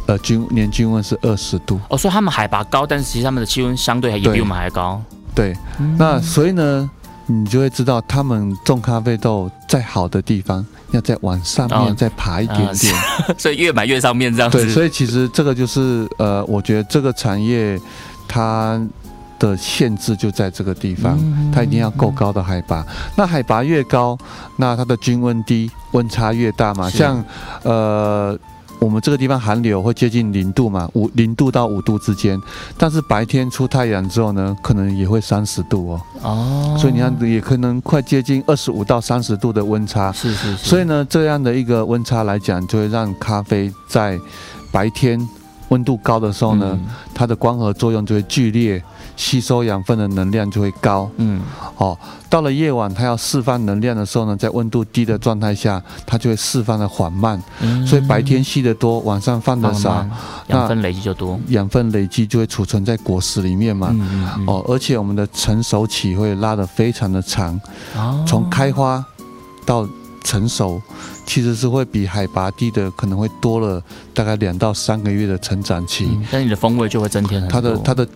呃均年均温是二十度。哦，所以他们海拔高，但是其实他们的气温相对也比我们还高。对，那所以呢，你就会知道他们种咖啡豆在好的地方，要再往上哦面再爬一点啊点。所以越买越上面这样子。对，所以其实这个就是呃，我觉得这个产业它的限制就在这个地方，嗯它一定要够高的海拔。那海拔越高，那它的均温低，温差越大嘛。像呃。我们这个地方寒流会接近零度嘛，五零度到五度之间，但是白天出太阳之后呢，可能也会三十度哦，哦，所以你看也可能快接近二十五到三十度的温差。是是是，所以呢，这样的一个温差来讲，就会让咖啡在白天温度高的时候呢，嗯。它的光合作用就会剧烈，吸收养分的能量就会高。嗯，哦，到了夜晚，它要释放能量的时候呢，在温度低的状态下，它就会释放的缓慢，嗯所以白天吸的多，晚上放的少养分累积就多。养分累积就会储存在果实里面嘛。嗯嗯嗯，哦，而且我们的成熟期会拉得非常的长，哦从开花到成熟，其实是会比海拔低的可能会多了大概两到三个月的成长期。嗯但你的风味就会增添很多。它的它的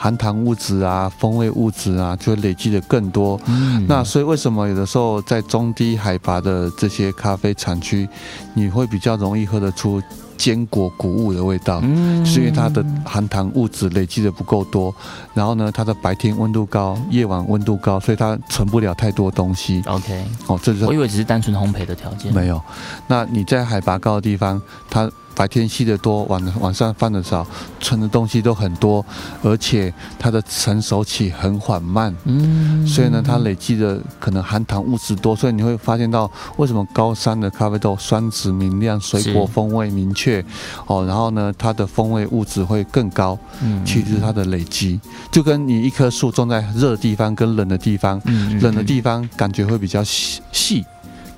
含糖物质啊、风味物质啊，就会累积的更多。嗯那所以为什么有的时候在中低海拔的这些咖啡产区，你会比较容易喝得出坚果谷物的味道？嗯是因为它的含糖物质累积的不够多，然后呢，它的白天温度高，夜晚温度高，所以它存不了太多东西。OK，哦，这就是我以为只是单纯烘焙的条件。没有。那你在海拔高的地方，它白天吸的多，晚晚上放的少，存的东西都很多，而且它的成熟期很缓慢。嗯，所以呢，它累积的可能含糖物质多，所以你会发现到为什么高山的咖啡豆酸质明亮，水果风味明确，哦，然后呢，它的风味物质会更高，嗯其实它的累积，就跟你一棵树种在热的地方跟冷的地方，嗯。冷的地方感觉会比较细细，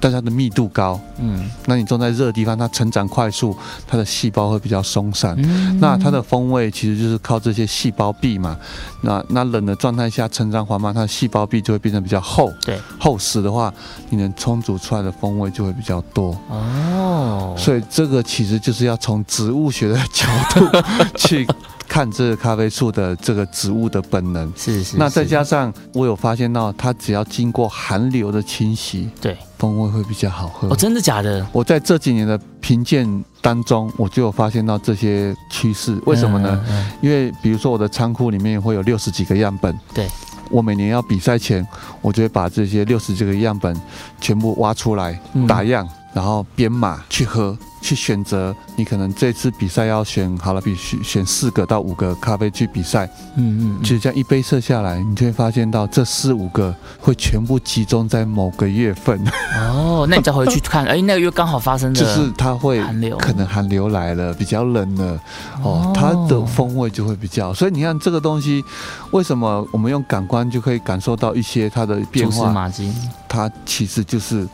但它的密度高，嗯那你种在热的地方，它成长快速，它的细胞会比较松散。嗯那它的风味其实就是靠这些细胞壁嘛。那那冷的状态下成长缓慢，它的细胞壁就会变得比较厚。对，厚实的话，你能冲煮出来的风味就会比较多。哦，所以这个其实就是要从植物学的角度 去看这个咖啡树的这个植物的本能。是是，那再加上我有发现到，它只要经过寒流的侵袭，对风味会比较好喝。哦，真的假的？我在这几年的评鉴当中，我就有发现到这些趋势。为什么呢？嗯？嗯因为比如说我的仓库里面会有六十几个样本，对，我每年要比赛前，我就会把这些六十几个样本全部挖出来嗯打样，然后编码去喝，去选择。你可能这次比赛要选好了，比选选四个到五个咖啡去比赛，嗯嗯嗯，其实这样一杯测下来，你就会发现到这四五个会全部集中在某个月份，哦，那你再回去看，哎，那个月刚好发生的，就是它会寒流可能寒流来了，比较冷了，哦哦，它的风味就会比较。所以你看这个东西，为什么我们用感官就可以感受到一些它的变蛛丝化？马迹，它其实就是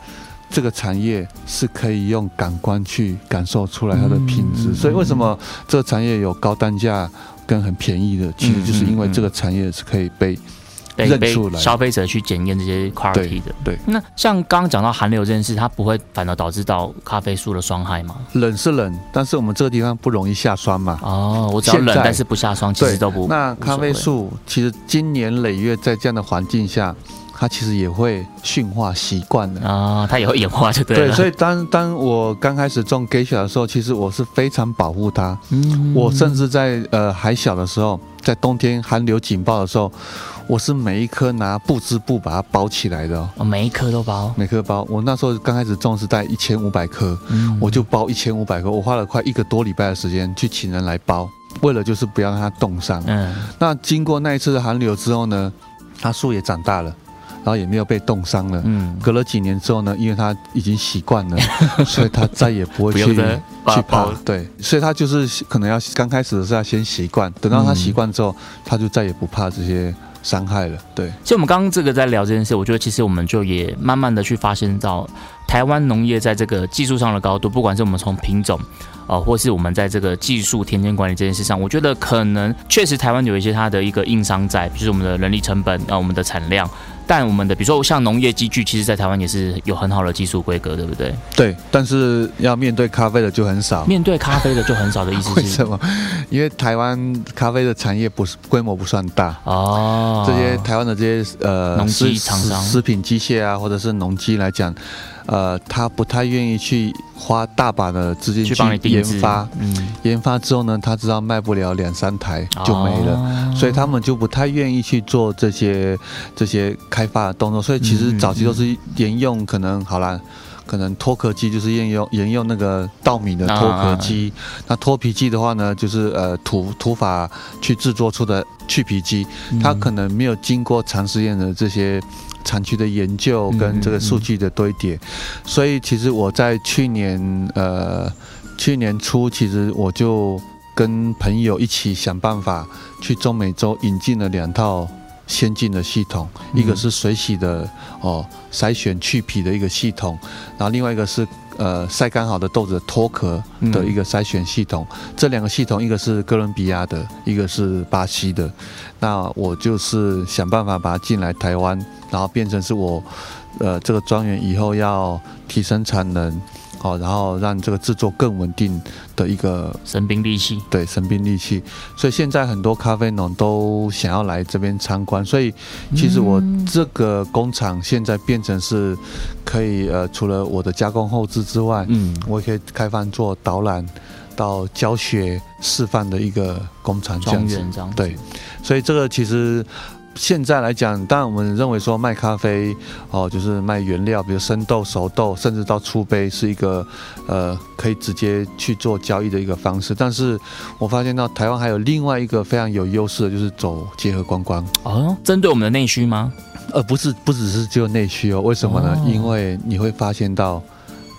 这个产业是可以用感官去感受出来它的品质。嗯所以为什么这个产业有高单价跟很便宜的，其实就是因为这个产业是可以被认出来消费者去检验这些 quality 的。对那像刚刚讲到寒流这件事，它不会反而导致到咖啡树的霜害吗？冷是冷，但是我们这个地方不容易下霜嘛。哦，我只要冷但是不下霜，其实都不那咖啡树其实经年累月在这样的环境下，它其实也会驯化习惯的。啊，它也会演化就对对，了。所以当当我刚开始种 geisha 的时候，其实我是非常保护它。嗯我甚至在呃还小的时候，在冬天寒流警报的时候，我是每一颗拿布织布把它包起来的、哦，哦每一颗都包，每颗包。我那时候刚开始种是带一千五百颗，嗯我就包一千五百颗，我花了快一个多礼拜的时间去请人来包，为了就是不要让它冻伤。嗯那经过那一次的寒流之后呢，它树也长大了，然后也没有被冻伤了。嗯，隔了几年之后呢，因为他已经习惯了，所以他再也不会去不去把它怕。对，所以他就是可能要刚开始的是要先习惯，等到它嗯习惯之后，他就再也不怕这些伤害了。对，其实我们刚刚这个在聊这件事，我觉得其实我们就也慢慢的去发现到台湾农业在这个技术上的高度，不管是我们从品种。呃，或是我们在这个技术田间管理这件事上，我觉得可能确实台湾有一些它的一个硬伤在，比如说我们的人力成本啊、呃我们的产量但我们的比如说像农业机具，其实在台湾也是有很好的技术规格，对不对？对，但是要面对咖啡的就很少。面对咖啡的就很少的意思 为是什么？因为台湾咖啡的产业不是规模不算大，哦，这些台湾的这些呃农机厂商食食品机械啊，或者是农机来讲，呃，他不太愿意去花大把的资金去研发，嗯，研发之后呢，他知道卖不了两三台就没了。哦所以他们就不太愿意去做这些这些开发的动作，所以其实早期都是沿用可能好啦，可能脱壳机就是沿用沿用那个稻米的脱壳机，那脱皮机的话呢，就是呃土土法去制作出的去皮机，它可能没有经过长时间的这些产区的研究跟这个数据的堆叠，所以其实我在去年呃去年初，其实我就跟朋友一起想办法去中美洲引进了两套先进的系统，一个是水洗的哦筛选去皮的一个系统，然后另外一个是呃晒干好的豆子脱壳的一个筛选系统。这两个系统，一个是哥伦比亚的，一个是巴西的。那我就是想办法把它进来台湾，然后变成是我呃这个庄园以后要提升产能。好，然后让这个制作更稳定的一个神兵利器，对神兵利器，所以现在很多咖啡农都想要来这边参观，所以其实我这个工厂现在变成是可以呃，除了我的加工后置之外，嗯，我也可以开放做导览到教学示范的一个工厂这庄样子。园这样子，对，所以这个其实现在来讲，当然我们认为说卖咖啡哦，就是卖原料，比如生豆、熟豆，甚至到出杯，是一个呃可以直接去做交易的一个方式。但是我发现到台湾还有另外一个非常有优势的，就是走结合观光，哦，针对我们的内需吗？呃不是不只是只有内需哦。为什么呢？哦因为你会发现到。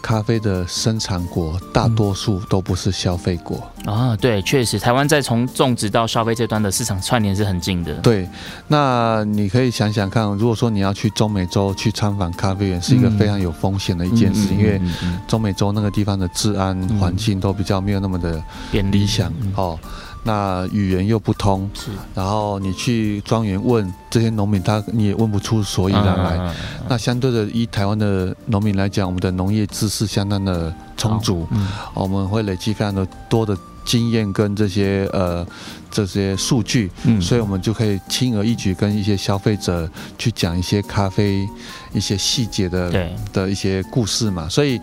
咖啡的生产国大多数都不是消费国，啊，对，确实，台湾在从种植到消费这端的市场串联是很近的。对，那你可以想想看，如果说你要去中美洲去参访咖啡园，是一个嗯非常有风险的一件事，嗯因为中美洲那个地方的治安嗯环境都比较没有那么的理想嗯哦。那语言又不通，是。然后你去庄园问这些农民，他你也问不出所以然来。嗯嗯嗯那相对的，以台湾的农民来讲，我们的农业知识相当的充足，嗯。我们会累积非常的多的经验跟这些呃这些数据，嗯。所以我们就可以轻而易举跟一些消费者去讲一些咖啡一些细节的，的一些故事嘛，所以。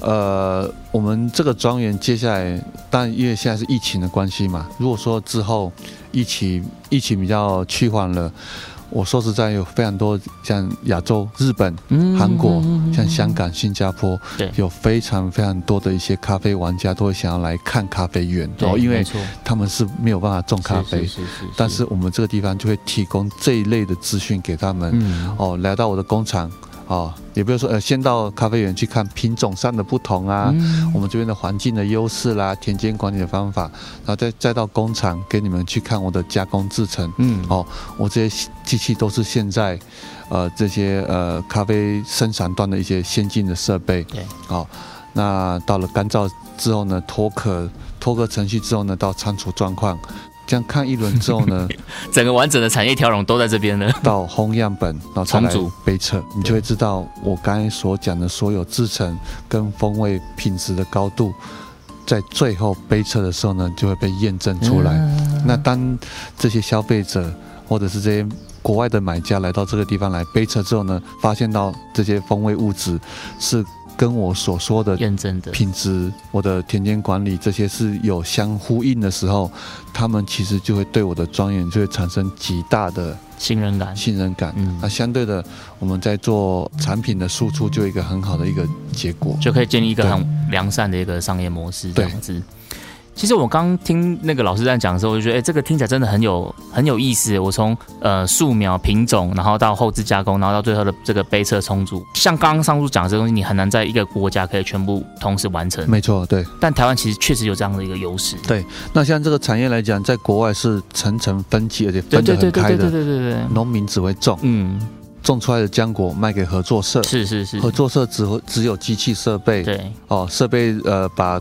呃，我们这个庄园接下来，但因为现在是疫情的关系嘛，如果说之后疫情疫情比较趋缓了，我说实在有非常多像亚洲、日本、嗯韩国、像香港、新加坡，对。有非常非常多的一些咖啡玩家都会想要来看咖啡园，对哦，因为他们是没有办法种咖啡，但是我们这个地方就会提供这一类的资讯给他们。嗯。哦，来到我的工厂，哦，也不要说呃，先到咖啡园去看品种上的不同啊，嗯我们这边的环境的优势啦，田间管理的方法，然后再再到工厂给你们去看我的加工制成。嗯哦，我这些机器都是现在，呃，这些呃咖啡生产端的一些先进的设备。对，哦，那到了干燥之后呢，脱壳脱壳程序之后呢，到仓储状况，这样看一轮之后呢，整个完整的产业条龙都在这边呢。到烘样本，然后再来重组杯测，你就会知道我刚才所讲的所有制成跟风味品质的高度，在最后杯测的时候呢，就会被验证出来。嗯那当这些消费者或者是这些国外的买家来到这个地方来杯测之后呢，发现到这些风味物质是跟我所说的认真的，品质、我的田间管理这些是有相呼应的时候，他们其实就会对我的庄园就会产生极大的信任感。信任感。嗯那相对的，我们在做产品的输出就有一个很好的一个结果。就可以建立一个很良善的一个商业模式，这对样子。其实我刚听那个老师在讲的时候，我就觉得，哎、这个听起来真的很有很有意思。我从呃素描品种，然后到后置加工，然后到最后的这个杯测充足，像刚刚上述讲的这个东西，你很难在一个国家可以全部同时完成。没错，对。但台湾其实确实有这样的一个优势。对那像这个产业来讲，在国外是层层分级，而且对分得对对对对对很开的。对对对。农民只会种，嗯，种出来的浆果卖给合作社，是是是，合作社只会只有机器设备，对，哦，设备呃把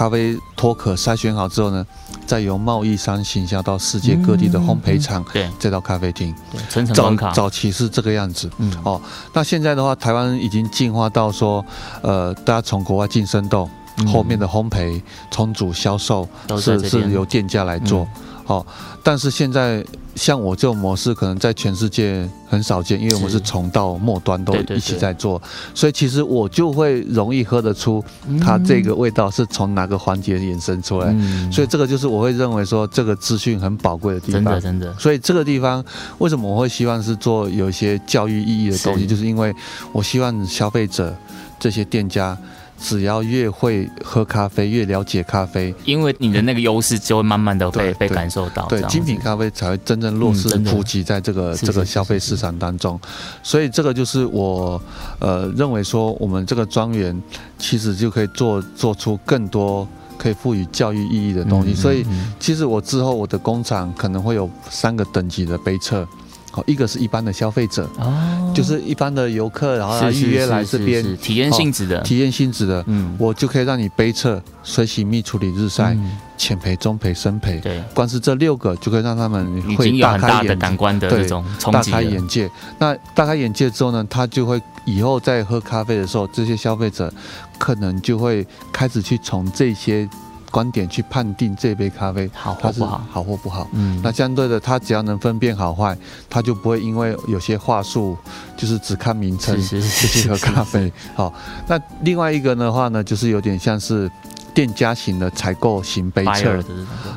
咖啡脱壳筛选好之后呢，再由贸易商行销到世界各地的烘焙厂，对再到咖啡厅。对，层层早关卡，早期是这个样子。嗯，哦，那现在的话，台湾已经进化到说，呃，大家从国外进生豆，嗯后面的烘焙、充足、销售是都在这边是由店家来做。哦，但是现在像我这种模式，可能在全世界很少见，因为我们是是从到末端都一起对在做，所以其实我就会容易喝得出它这个味道是从哪个环节衍生出来。嗯。所以这个就是我会认为说这个资讯很宝贵的地方。真的。真的，所以这个地方为什么我会希望是做有一些教育意义的东西，是。就是因为我希望消费者这些店家只要越会喝咖啡，越了解咖啡，因为你的那个优势就会慢慢的被被感受到，对精品咖啡才会真正落实普及在这个这个消费市场当中。所以这个就是我呃认为说，我们这个庄园其实就可以做做出更多可以赋予教育意义的东西。嗯所以嗯其实我之后我的工厂可能会有三个等级的杯测，好，一个是一般的消费者，哦，就是一般的游客，然后他是是预约来这边体验性质的，体验性质的，嗯，我就可以让你杯测、水洗、蜜处理、日晒、嗯。浅培、中培、深培，对，光是这六个就可以让他们已会经有很大的大开眼感官的对这种冲大，开眼界。那大开眼界之后呢，他就会以后在喝咖啡的时候，这些消费者可能就会开始去从这些观点去判定这杯咖啡好或不好，好或不好。嗯，那相对的，他只要能分辨好坏，他就不会因为有些话术，就是只看名称就去喝咖啡。好，那另外一个的话呢，就是有点像是店家型的采购型杯测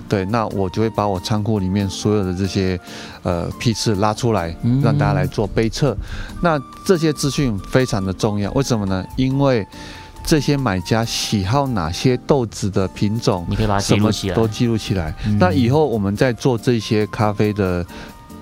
对，那我就会把我仓库里面所有的这些呃批次拉出来嗯，让大家来做杯测。那这些资讯非常的重要，为什么呢？因为这些买家喜好哪些豆子的品种，你可以把它记什么录起来，都记录起来。嗯。那以后我们在做这些咖啡的，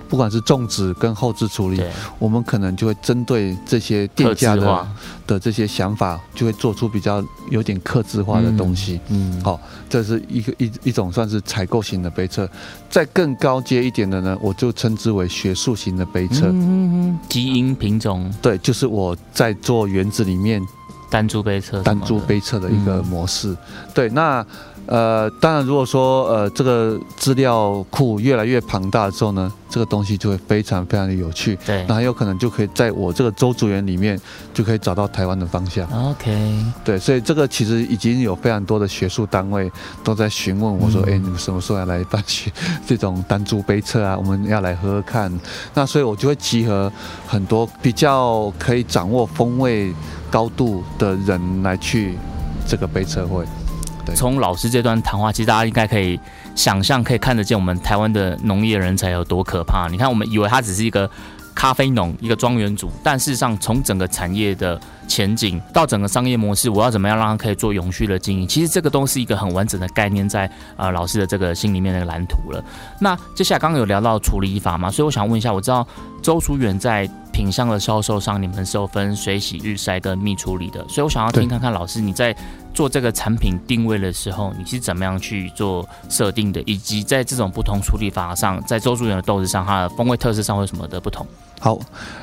不管是种植跟后置处理，我们可能就会针对这些店特家的的这些想法，就会做出比较有点克制化的东西。，嗯，嗯。好这是一个一一种算是采购型的杯测，再更高阶一点的呢，我就称之为学术型的杯测。嗯嗯嗯。基因品种。对，就是我在做园子里面单株杯测单株杯测的一个嗯模式。对，那呃，当然如果说呃这个资料库越来越庞大之后呢，这个东西就会非常非常的有趣。对那很有可能就可以在我这个周主园里面就可以找到台湾的方向。，OK，对，所以这个其实已经有非常多的学术单位都在询问我说：“嗯哎、你们什么时候要来办学这种单株杯测啊？我们要来喝喝看。”那所以我就会集合很多比较可以掌握风味高度的人来去这个杯测会。对从老师这段谈话，其实大家应该可以想象，可以看得见我们台湾的农业人才有多可怕。你看，我们以为他只是一个咖啡农、一个庄园主，但事实上，从整个产业的前景到整个商业模式，我要怎么样让它可以做永续的经营？其实这个都是一个很完整的概念在，呃老师的这个心里面的蓝图了。那接下来刚刚有聊到处理法嘛，所以我想问一下，我知道周楚远在品相的销售上，你们是有分水洗、日晒跟蜜处理的，所以我想要听看看老师你在做这个产品定位的时候，你是怎么样去做设定的，以及在这种不同处理法上，在周树园的豆子上，它的风味特色上会有什么的不同？好，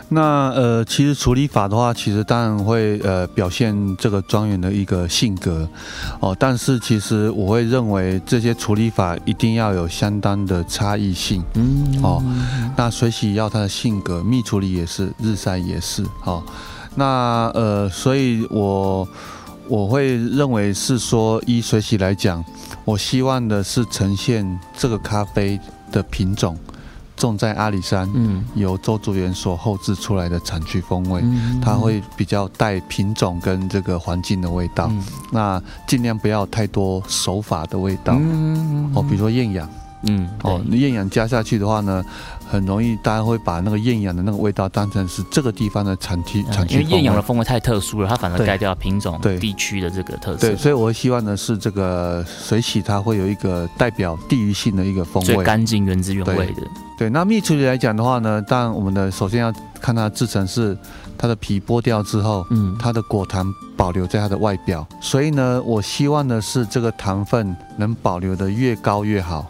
那呃，其实处理法的话，其实当然会呃表现这个庄园的一个性格哦，但是其实我会认为这些处理法一定要有相当的差异性。嗯哦那水洗要它的性格，蜜处理也是，日晒也是。好、那呃，所以我我会认为是说，依水洗来讲，我希望的是呈现这个咖啡的品种种在阿里山，嗯。由周竹园所后制出来的产区风味。嗯。它会比较带品种跟这个环境的味道，嗯。那尽量不要太多手法的味道、嗯。哦，比如说厌氧嗯哦，对厌氧加下去的话呢，很容易大家会把那个厌氧的那个味道当成是这个地方的产区产区因为。艳阳的风味太特殊了，它反而对盖掉品种对地区的这个特色对，，所以我会希望的是这个水洗它会有一个代表地域性的一个风味最味。干净、原汁原味的。对，那蜜处理来讲的话呢，当然我们的首先要看它制成是它的皮剥掉之后，嗯，它的果糖保留在它的外表，所以呢，我希望的是这个糖分能保留的越高越好，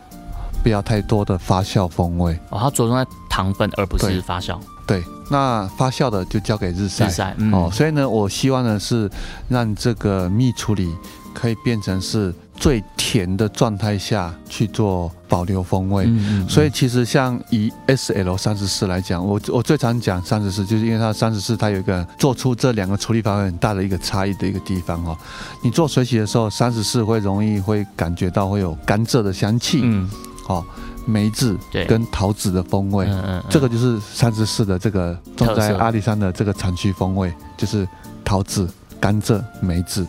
不要太多的发酵风味。哦，它着重在糖分，而不是发酵。对，那发酵的就交给日晒。日晒，嗯，哦，所以呢，我希望呢是让这个蜜处理可以变成是最甜的状态下去做保留风味。嗯所以其实像以 S L 三十四来讲，我我最常讲三十四，就是因为它三十四它有一个做出这两个处理法会很大的一个差异的一个地方哦。你做水洗的时候，三十四会容易会感觉到会有甘蔗的香气，嗯，哦，梅子跟桃子的风味。嗯嗯，这个就是三十四的这个种在阿里山的这个产区风味，就是桃子、甘蔗、梅子。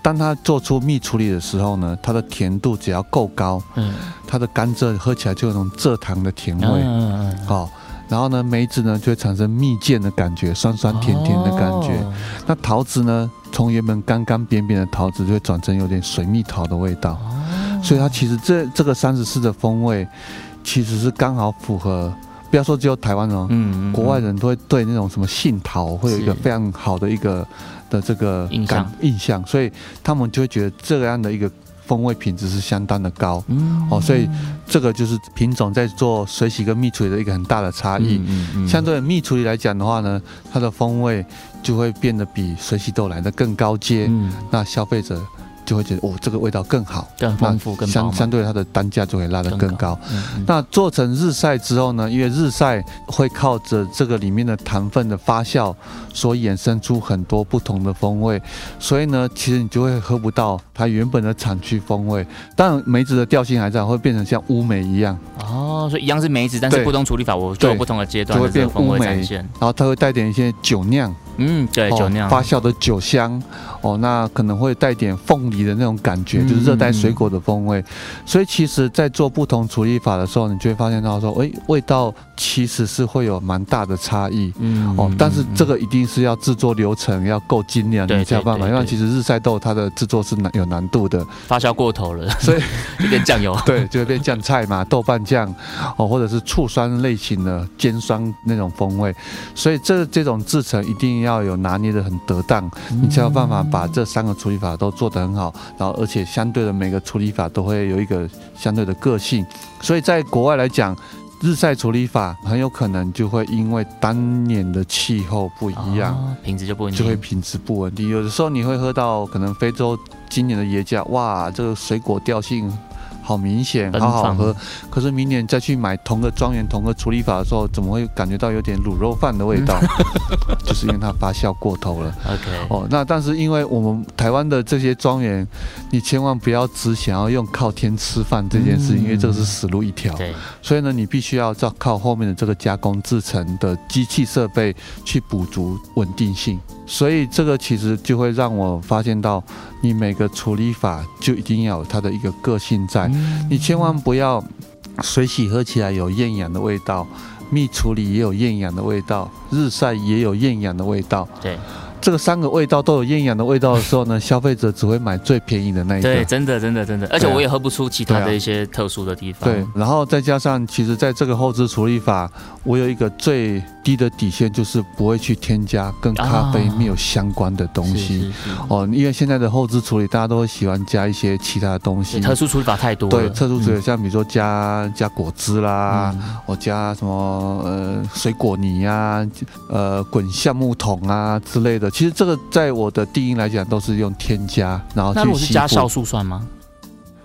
当它做出蜜处理的时候呢，它的甜度只要够高，嗯它的甘蔗喝起来就有那种蔗糖的甜味，嗯嗯哦，然后呢，梅子呢就会产生蜜饯的感觉，酸酸甜甜的感觉。哦那桃子呢，从原本干干扁扁的桃子，就会转成有点水蜜桃的味道。哦。所以它其实这这个三十四的风味，其实是刚好符合，不要说只有台湾哦，嗯嗯国外人都会对那种什么杏桃会有一个非常好的一个的这个感印象。印象，所以他们就会觉得这样的一个风味品质是相当的高。嗯哦所以这个就是品种在做水洗跟蜜处理的一个很大的差异。嗯嗯相对蜜处理来讲的话呢，它的风味就会变得比水洗豆来的更高阶，嗯那消费者就会觉得哦，这个味道更好，更丰富更相相对它的单价就会拉得更高。嗯嗯那做成日晒之后呢，因为日晒会靠着这个里面的糖分的发酵，所衍生出很多不同的风味，所以呢，其实你就会喝不到它原本的产区风味。当然，梅子的调性还在，会变成像乌梅一样，哦，所以一样是梅子，但是不同处理法，我做有不同的阶段就会变乌梅。然后它会带点一些酒酿，嗯，对，哦酒酿发酵的酒香，哦，那可能会带点凤梨的那种感觉，嗯就是热带水果的风味。所以其实，在做不同处理法的时候，你就会发现到说，诶，味道其实是会有蛮大的差异。嗯哦，但是这个个一定是要制作流程要够精良，你才有办法。因为其实日晒豆它的制作是难有难度的，发酵过头了，所以 就变酱油。对，就会变酱菜嘛，豆瓣酱，哦，或者是醋酸类型的尖酸那种风味。所以这这种制成一定要有拿捏的很得当，你才有办法把这三个处理法都做得很好，然后而且相对的每个处理法都会有一个相对的个性。所以在国外来讲。日晒处理法很有可能就会因为当年的气候不一样，哦品质就不稳定，就会品质不稳定。有的时候你会喝到可能非洲今年的椰浆，哇，这个水果调性好明显，好好喝。可是明年再去买同个庄园、同个处理法的时候，怎么会感觉到有点卤肉饭的味道？就是因为它发酵过头了。OK，哦，那但是因为我们台湾的这些庄园，你千万不要只想要用靠天吃饭这件事，嗯因为这个是死路一条。对，所以呢，你必须要照靠后面的这个加工制成的机器设备去补足稳定性。所以这个其实就会让我发现到，你每个处理法就一定要有它的一个个性在，嗯你千万不要水洗喝起来有厌氧的味道。蜜处理也有厌氧的味道，日晒也有厌氧的味道。对这个三个味道都有厌氧的味道的时候呢，消费者只会买最便宜的那一对，真的真的真的，而且我也喝不出其他的一些特殊的地方。对，然后再加上，其实在这个后置处理法，我有一个最低的底线，就是不会去添加跟咖啡没有相关的东是，西。哦，因为现在的后置处理，大家都会喜欢加一些其他的东西，。特殊处理法太多了。对，特殊处理嗯像比如说加加果汁啦，嗯我加什么呃水果泥呀、呃滚橡木桶啊之类的。其实这个在我的定义来讲，都是用添加，然后那如果是加酵素算吗？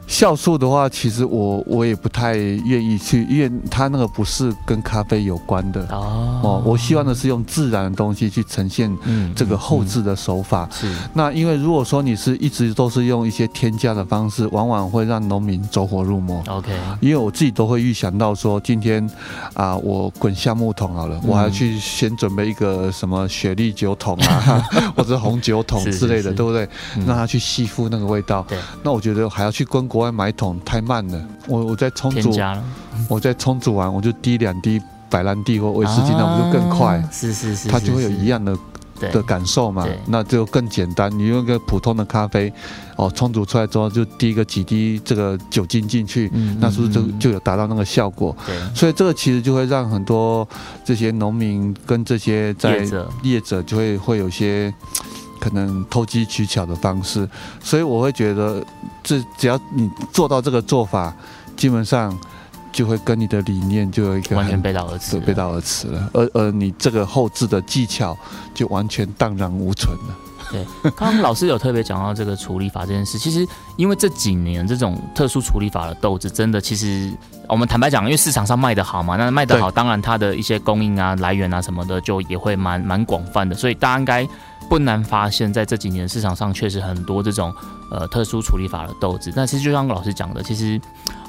酵素的话，其实我我也不太愿意去，因为它那个不是跟咖啡有关的哦哦。我希望的是用自然的东西去呈现嗯这个后嗯置的手法。是那因为如果说你是一直都是用一些添加的方式，往往会让农民走火入魔。OK，因为我自己都会预想到说，今天啊，我滚橡木桶好了，嗯我还要去先准备一个什么雪莉酒桶啊，或者红酒桶之类的，是是对不对？嗯让它去吸附那个味道。对，那我觉得还要去跟国外买桶太慢了。我我在冲煮，添加了 我在冲煮完我就滴两滴白兰地或威士忌，那不就更快啊？是是是，它就会有一样的的感受嘛，那就更简单。你用一个普通的咖啡，哦，冲煮出来之后就滴个几滴这个酒精进去，嗯那是不是就就有达到那个效果？对所以这个其实就会让很多这些农民跟这些在业者业者就会会有些可能投机取巧的方式，所以我会觉得，这只要你做到这个做法，基本上就会跟你的理念就有一个完全背道而驰背道而驰了，而而你这个后置的技巧就完全荡然无存了。对，刚刚老师有特别讲到这个处理法这件事，其实因为这几年这种特殊处理法的豆子，真的其实我们坦白讲，因为市场上卖得好嘛，那卖得好，当然它的一些供应啊、来源啊什么的，就也会蛮蛮广泛的，所以大家应该不难发现，在这几年市场上确实很多这种呃特殊处理法的豆子。但其实就像老师讲的，其实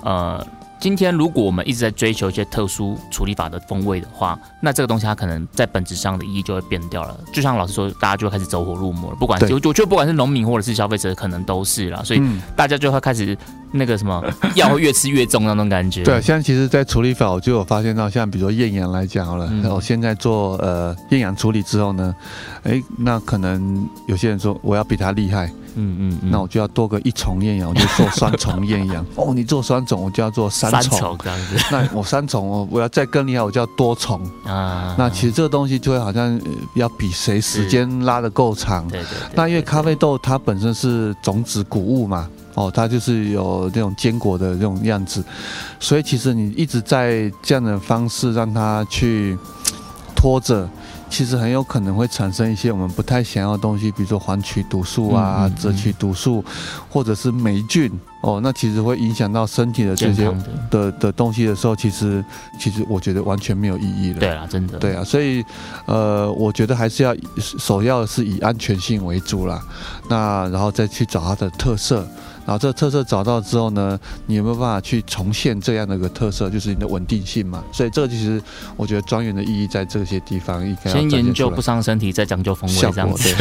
呃。今天如果我们一直在追求一些特殊处理法的风味的话，那这个东西它可能在本质上的意义就会变掉了。就像老师说，大家就会开始走火入魔了。不管就我觉得不管是农民或者是消费者，可能都是了。所以大家就会开始那个什么 药越吃越重那种感觉。对，现在其实，在处理法我就有发现到，像比如说厌氧来讲好了，我现在做呃厌氧处理之后呢，哎，那可能有些人说我要比他厉害。嗯嗯，那我就要多个一重厌氧，我就做双重厌氧。哦，你做双重，我就要做三重这样子。那我三重哦，我要再更厉害，我就要多重啊。那其实这个东西就会好像要比谁时间拉的够长。对对。那因为咖啡豆它本身是种子谷物嘛，哦，它就是有那种坚果的这种样子，所以其实你一直在这样的方式让它去拖着。其实很有可能会产生一些我们不太想要的东西，比如说黄曲毒素啊、赭曲毒素，或者是霉菌哦。那其实会影响到身体的这些的的东西的时候，其实其实我觉得完全没有意义了。对啊，真的。对啊，所以呃，我觉得还是要首要是以安全性为主啦。那然后再去找它的特色。然后这个特色找到之后呢，你有没有办法去重现这样的一个特色，就是你的稳定性嘛？所以这个其实我觉得庄园的意义在这些地方应该先研究不伤身体，再讲究风味这样子。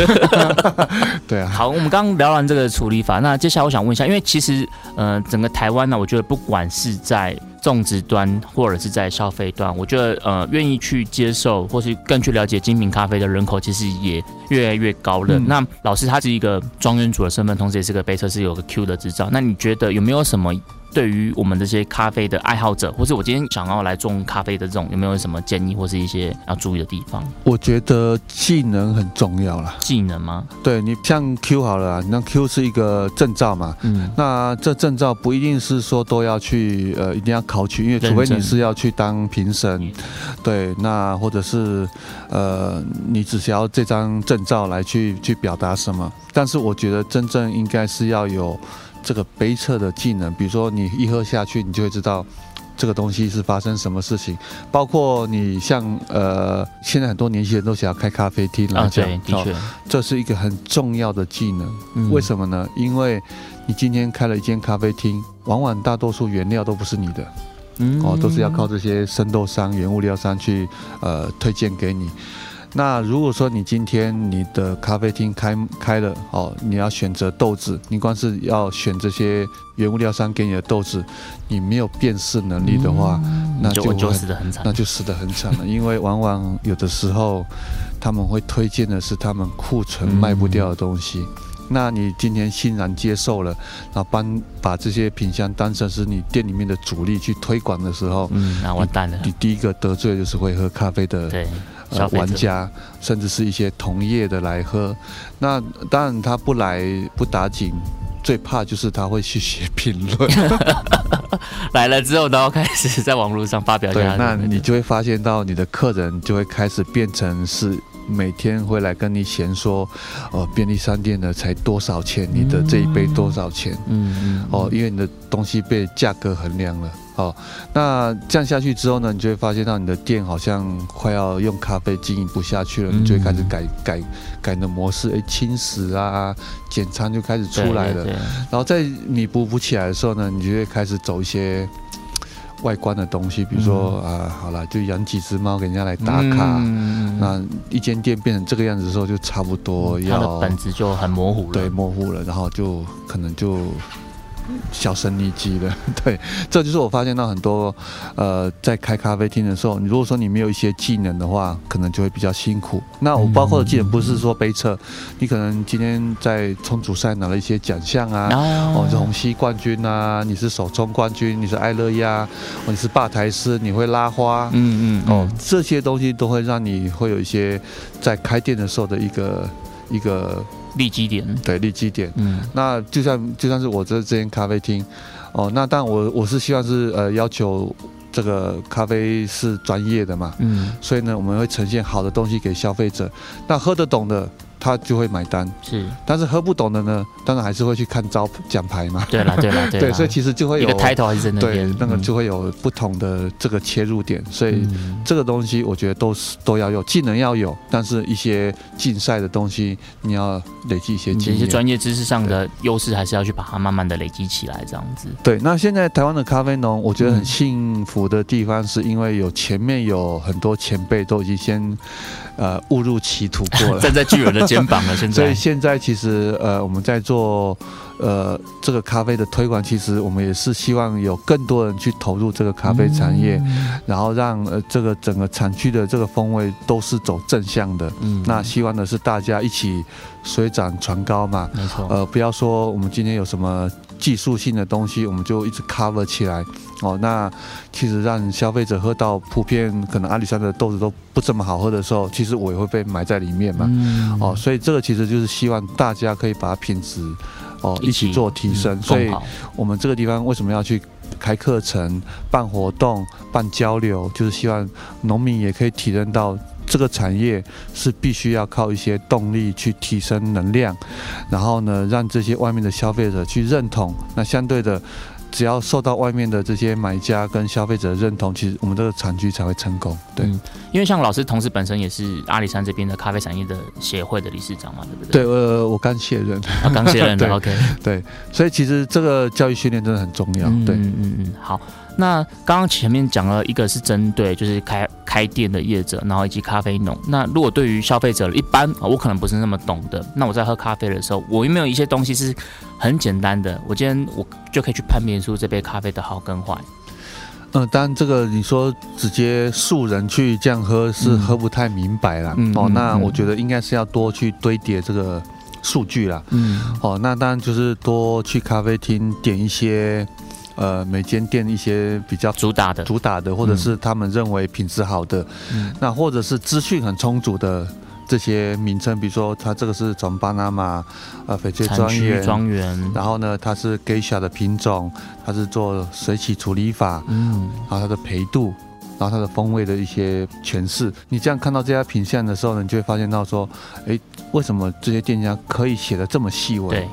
对啊。好，我们刚刚聊完这个处理法，那接下来我想问一下，因为其实呃，整个台湾呢，我觉得不管是在种植端或者是在消费端，我觉得呃，愿意去接受或是更去了解精品咖啡的人口，其实也越来越高了。那老师他是一个庄园主的身份，同时也是个杯测是有个 Q 的执照。那你觉得有没有什么？对于我们这些咖啡的爱好者，或是我今天想要来种咖啡的这种，有没有什么建议或是一些要注意的地方？我觉得技能很重要啦。技能吗？对你像 Q 好了，那 Q 是一个证照嘛，嗯，那这证照不一定是说都要去呃一定要考取，因为除非你是要去当评审，对，那或者是呃你只需要这张证照来去去表达什么，但是我觉得真正应该是要有。这个杯测的技能，比如说你一喝下去，你就会知道这个东西是发生什么事情。包括你像呃，现在很多年轻人都想要开咖啡厅来讲，的确，这是一个很重要的技能。为什么呢？因为你今天开了一间咖啡厅，往往大多数原料都不是你的，嗯哦，都是要靠这些生豆商、原物料商去呃推荐给你。那如果说你今天你的咖啡厅开开了哦，你要选择豆子，你光是要选这些原物料商给你的豆子，你没有辨识能力的话，那就就死得很惨，那就死得很惨了。因为往往有的时候他们会推荐的是他们库存卖不掉的东西，那你今天欣然接受了，然后帮把这些品相当成是你店里面的主力去推广的时候，嗯，那完蛋了。你第一个得罪就是会喝咖啡的。对。呃，玩家甚至是一些同业的来喝，那当然他不来不打紧，最怕就是他会去写评论，来了之后然后开始在网络上发表。对，那你就会发现到你的客人就会开始变成是每天会来跟你闲说，哦，便利商店的才多少钱，你的这一杯多少钱？嗯嗯，哦，因为你的东西被价格衡量了。哦，那这样下去之后呢，你就会发现到你的店好像快要用咖啡经营不下去了，你就会开始改改改的模式，哎，轻食啊，简餐就开始出来了。然后在你补补起来的时候呢，你就会开始走一些外观的东西，比如说啊，好了，就养几只猫给人家来打卡。那一间店变成这个样子的时候，就差不多要它的本质就很模糊了，对，模糊了，然后就可能就。销声匿迹的，对，这就是我发现到很多，呃，在开咖啡厅的时候，你如果说你没有一些技能的话，可能就会比较辛苦。那我包括的技能不是说杯测，你可能今天在冲煮赛拿了一些奖项啊，哦，你是虹吸冠军啊，你是手冲冠军，你是爱乐压，你是吧台师，你会拉花，嗯嗯，哦，这些东西都会让你会有一些在开店的时候的一个一个。立基点，对，立基点。嗯，那就像就像是我这这间咖啡厅，哦，那但我我是希望是呃要求这个咖啡是专业的嘛，嗯，所以呢我们会呈现好的东西给消费者，那喝得懂的他就会买单。是，但是喝不懂的呢，当然还是会去看招奖牌嘛。对啦对啦 对啦，对，所以其实就会有一个 title 还是在那对边，那个嗯就会有不同的这个切入点，所以嗯这个东西我觉得都是都要有技能要有，但是一些竞赛的东西你要累积一些经验，一些。专业知识上的优势，还是要去把它慢慢的累积起来，这样子。对，那现在台湾的咖啡农，我觉得嗯很幸福的地方，是因为有前面有很多前辈都已经先呃误入歧途过了，站在巨人的肩膀了，现在。所以现在其实呃我们在做呃这个咖啡的推广，其实我们也是希望有更多人去投入这个咖啡产业，然后让呃这个整个产区的这个风味都是走正向的。嗯。那希望的是大家一起水涨船高嘛，没错，呃，不要说我们今天有什么技术性的东西，我们就一直 cover 起来哦。那其实让消费者喝到普遍可能阿里山的豆子都不怎么好喝的时候，其实我也会被埋在里面嘛。嗯哦，所以这个其实就是希望大家可以把品质哦一起做提升。嗯所以我们这个地方为什么要去开课程、办活动、办交流，就是希望农民也可以体验到。这个产业是必须要靠一些动力去提升能量，然后呢，让这些外面的消费者去认同。那相对的，只要受到外面的这些买家跟消费者认同，其实我们这个产区才会成功。对。嗯因为像老师同时本身也是阿里山这边的咖啡产业的协会的理事长嘛，对不对，对？呃，我刚卸任，啊，刚卸任的 对，OK。对，所以其实这个教育训练真的很重要。对，嗯嗯嗯，好。那刚刚前面讲了一个是针对就是开开店的业者，然后以及咖啡农。那如果对于消费者一般啊，我可能不是那么懂的，那我在喝咖啡的时候，我有没有一些东西是很简单的？我今天我就可以去判别出这杯咖啡的好跟坏。嗯、当然这个你说直接素人去这样喝是嗯喝不太明白啦。嗯哦，那我觉得应该是要多去堆叠这个数据啦。嗯哦，那当然就是多去咖啡厅点一些，呃，每间店一些比较主打的，主打的，或者是他们认为品质好的，嗯。那或者是资讯很充足的这些名称，比如说它这个是从巴拿马呃翡翠庄园，庄园，然后呢它是 Geisha 的品种，它是做水洗处理法，嗯。然后它的培度。然后它的风味的一些诠释，你这样看到这家品相的时候呢，你就会发现到说，诶，为什么这些店家可以写的这么细微？对，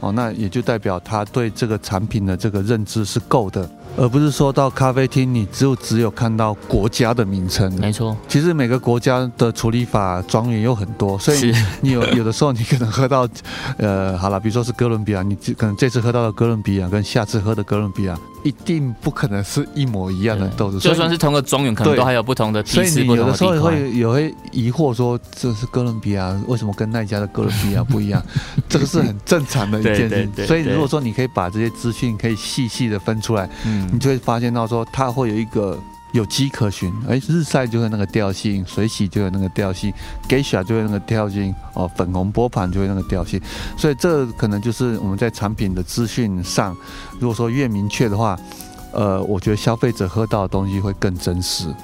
哦，那也就代表他对这个产品的这个认知是够的，而不是说到咖啡厅你只有只有看到国家的名称。没错，其实每个国家的处理法庄园有很多，所以你有有的时候你可能喝到，呃，好了，比如说是哥伦比亚，你可能这次喝到的哥伦比亚跟下次喝的哥伦比亚一定不可能是一模一样的豆子，就算是同个庄园，可能都还有不同的批所以次、不同你有的时候也。会也会疑惑说，这是哥伦比亚，为什么跟那一家的哥伦比亚不一样？这个是很正常的一件事。所以如果说你可以把这些资讯可以细细的分出来，你嗯，就会发现到说，它会有一个有迹可循。哎，日晒就会那个调性，水洗就有那个调性，Geisha 就会那个调性，哦，粉红波盘就会那个调性。所以这可能就是我们在产品的资讯上，如果说越明确的话，呃，我觉得消费者喝到的东西会更真实。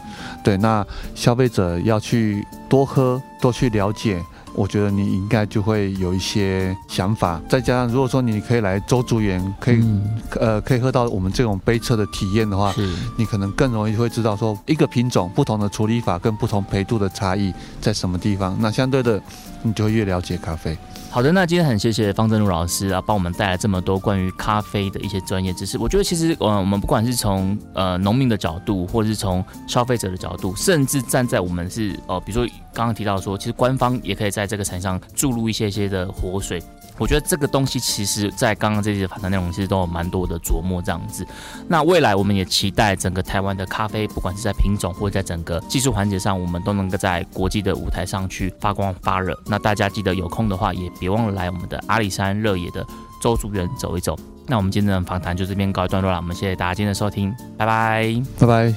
对，那消费者要去多喝，多去了解。我觉得你应该就会有一些想法，再加上如果说你可以来周竹园，可以、嗯呃可以喝到我们这种杯测的体验的话，你可能更容易会知道说一个品种不同的处理法跟不同培度的差异在什么地方。那相对的，你就会越了解咖啡。好的，那今天很谢谢方正如老师啊，帮我们带来这么多关于咖啡的一些专业知识。我觉得其实，呃，我们不管是从呃农民的角度，或者是从消费者的角度，甚至站在我们是呃，比如说刚刚提到说，其实官方也可以在这个产上注入一些些的活水。我觉得这个东西其实，在刚刚这些访谈内容其实都有蛮多的琢磨这样子。那未来我们也期待整个台湾的咖啡，不管是在品种或者在整个技术环节上，我们都能够在国际的舞台上去发光发热。那大家记得有空的话，也别忘了来我们的阿里山热野的周竹园走一走。那我们今天的访谈就这边告一段落了，我们谢谢大家今天的收听，拜拜。拜拜。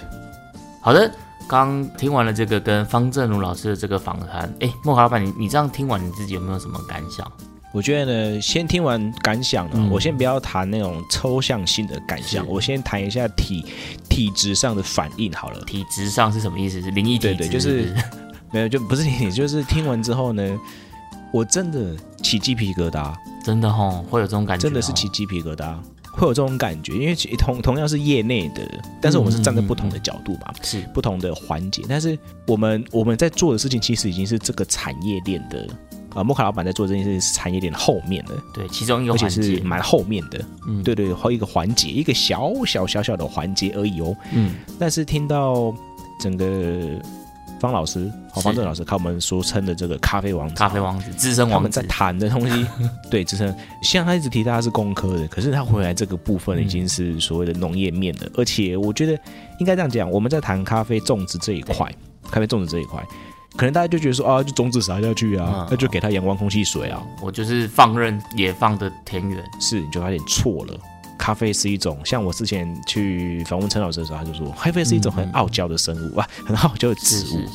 好的，刚听完了这个跟方正如老师的这个访谈，哎，莫华老板，你你这样听完你自己有没有什么感想？我觉得呢，先听完感想呢，嗯我先不要谈那种抽象性的感想，我先谈一下体体质上的反应好了。体质上是什么意思？是灵异体质？对对就是不 没有，就不是你，就是听完之后呢，我真的起鸡皮疙瘩，真的吼，会有这种感觉哦，真的是起鸡皮疙瘩，会有这种感觉，因为其同同样是业内的，但是我们是站在不同的角度嘛，是不同的环节，但是我们我们在做的事情其实已经是这个产业链的呃，摩卡老板在做这件事情是产业链的后面的，对，其中一个而且环节是，蛮后面的。嗯，对对，还有一个环节，一个小小小小的环节而已哦。嗯，但是听到整个方老师，好方正老师，看我们俗称的这个咖啡王子，咖啡王子，资深王子在，谈的东西，对，支撑。像他一直提到他是工科的，可是他回来这个部分已经是所谓的农业面的，而且我觉得应该这样讲，我们在谈咖啡种植这一块，咖啡种植这一块，可能大家就觉得说啊，就种子撒下去啊嗯，那就给它阳光、空气、水啊，我就是放任野放的田园，是你就有点错了。咖啡是一种，像我之前去访问陈老师的时候，他就说，咖啡是一种很傲娇的生物啊，很傲娇的植物是是。是。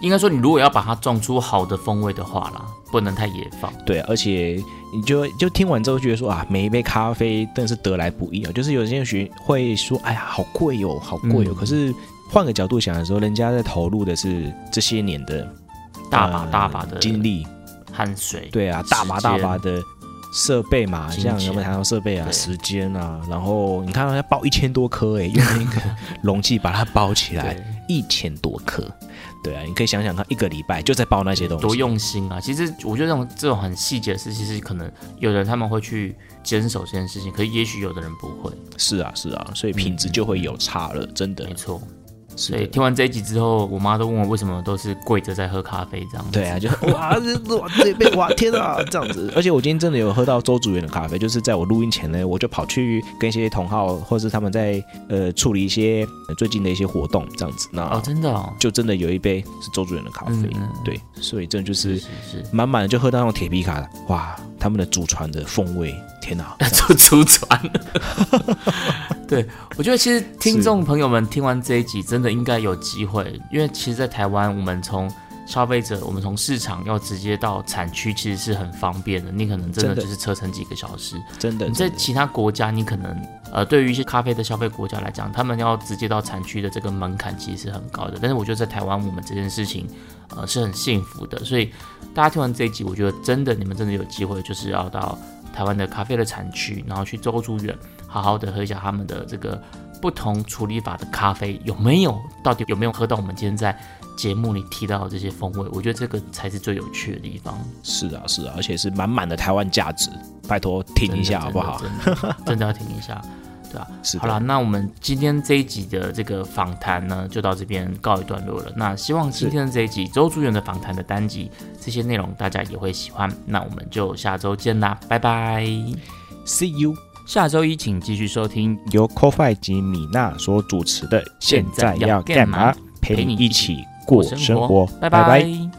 应该说，你如果要把它种出好的风味的话啦，不能太野放。对，而且你就就听完之后觉得说啊，每一杯咖啡真的是得来不易啊。就是有些人会说，哎呀，好贵哦，好贵哦。嗯可是换个角度想的时候，人家在投入的是这些年的大把呃大把的精力，汗水，对啊，大把大把的设备嘛，像有没有谈到设备啊、时间啊，然后你看到要包一千多颗，哎，用那个容器把它包起来，一千多颗。对啊，你可以想想看，一个礼拜就在包那些东西，多用心啊！其实我觉得这种这种很细节的事，其实可能有人他们会去坚守这件事情，可是也许有的人不会。是啊，是啊，所以品质就会有差了，真的没。错。所以听完这一集之后，我妈都问我为什么都是跪着在喝咖啡这样子。对啊，就 哇这哇这杯哇天啊这样子，而且我今天真的有喝到周主任的咖啡，就是在我录音前呢，我就跑去跟一些同好或是他们在呃处理一些、呃最近的一些活动这样子，那、哦，真的哦，就真的有一杯是周主任的咖啡，嗯嗯对，所以真的就是满满的就喝到那种铁皮卡，哇，他们的祖传的风味，天哪、这样就出传。对，我觉得其实听众朋友们听完这一集，真的应该有机会，因为其实，在台湾，我们从消费者，我们从市场要直接到产区，其实是很方便的。你可能真的就是车程几个小时。真的你在其他国家，你可能呃，对于一些咖啡的消费国家来讲，他们要直接到产区的这个门槛其实是很高的。但是我觉得在台湾，我们这件事情呃是很幸福的。所以大家听完这一集，我觉得真的你们真的有机会，就是要到台湾的咖啡的产区，然后去周助远，好好的喝一下他们的这个不同处理法的咖啡，有没有到底有没有喝到我们今天在节目里提到的这些风味？我觉得这个才是最有趣的地方。是啊是啊，而且是满满的台湾价值，拜托听一下好不好？真的要听一下，对吧、是好了，那我们今天这一集的这个访谈呢，就到这边告一段落了。那希望今天的这一集周主任的访谈的单集，这些内容大家也会喜欢。那我们就下周见啦，拜拜。，See you。下周一请继续收听由 CoFi 及米娜所主持的《现在要干嘛》，陪你一起过生活。拜拜拜拜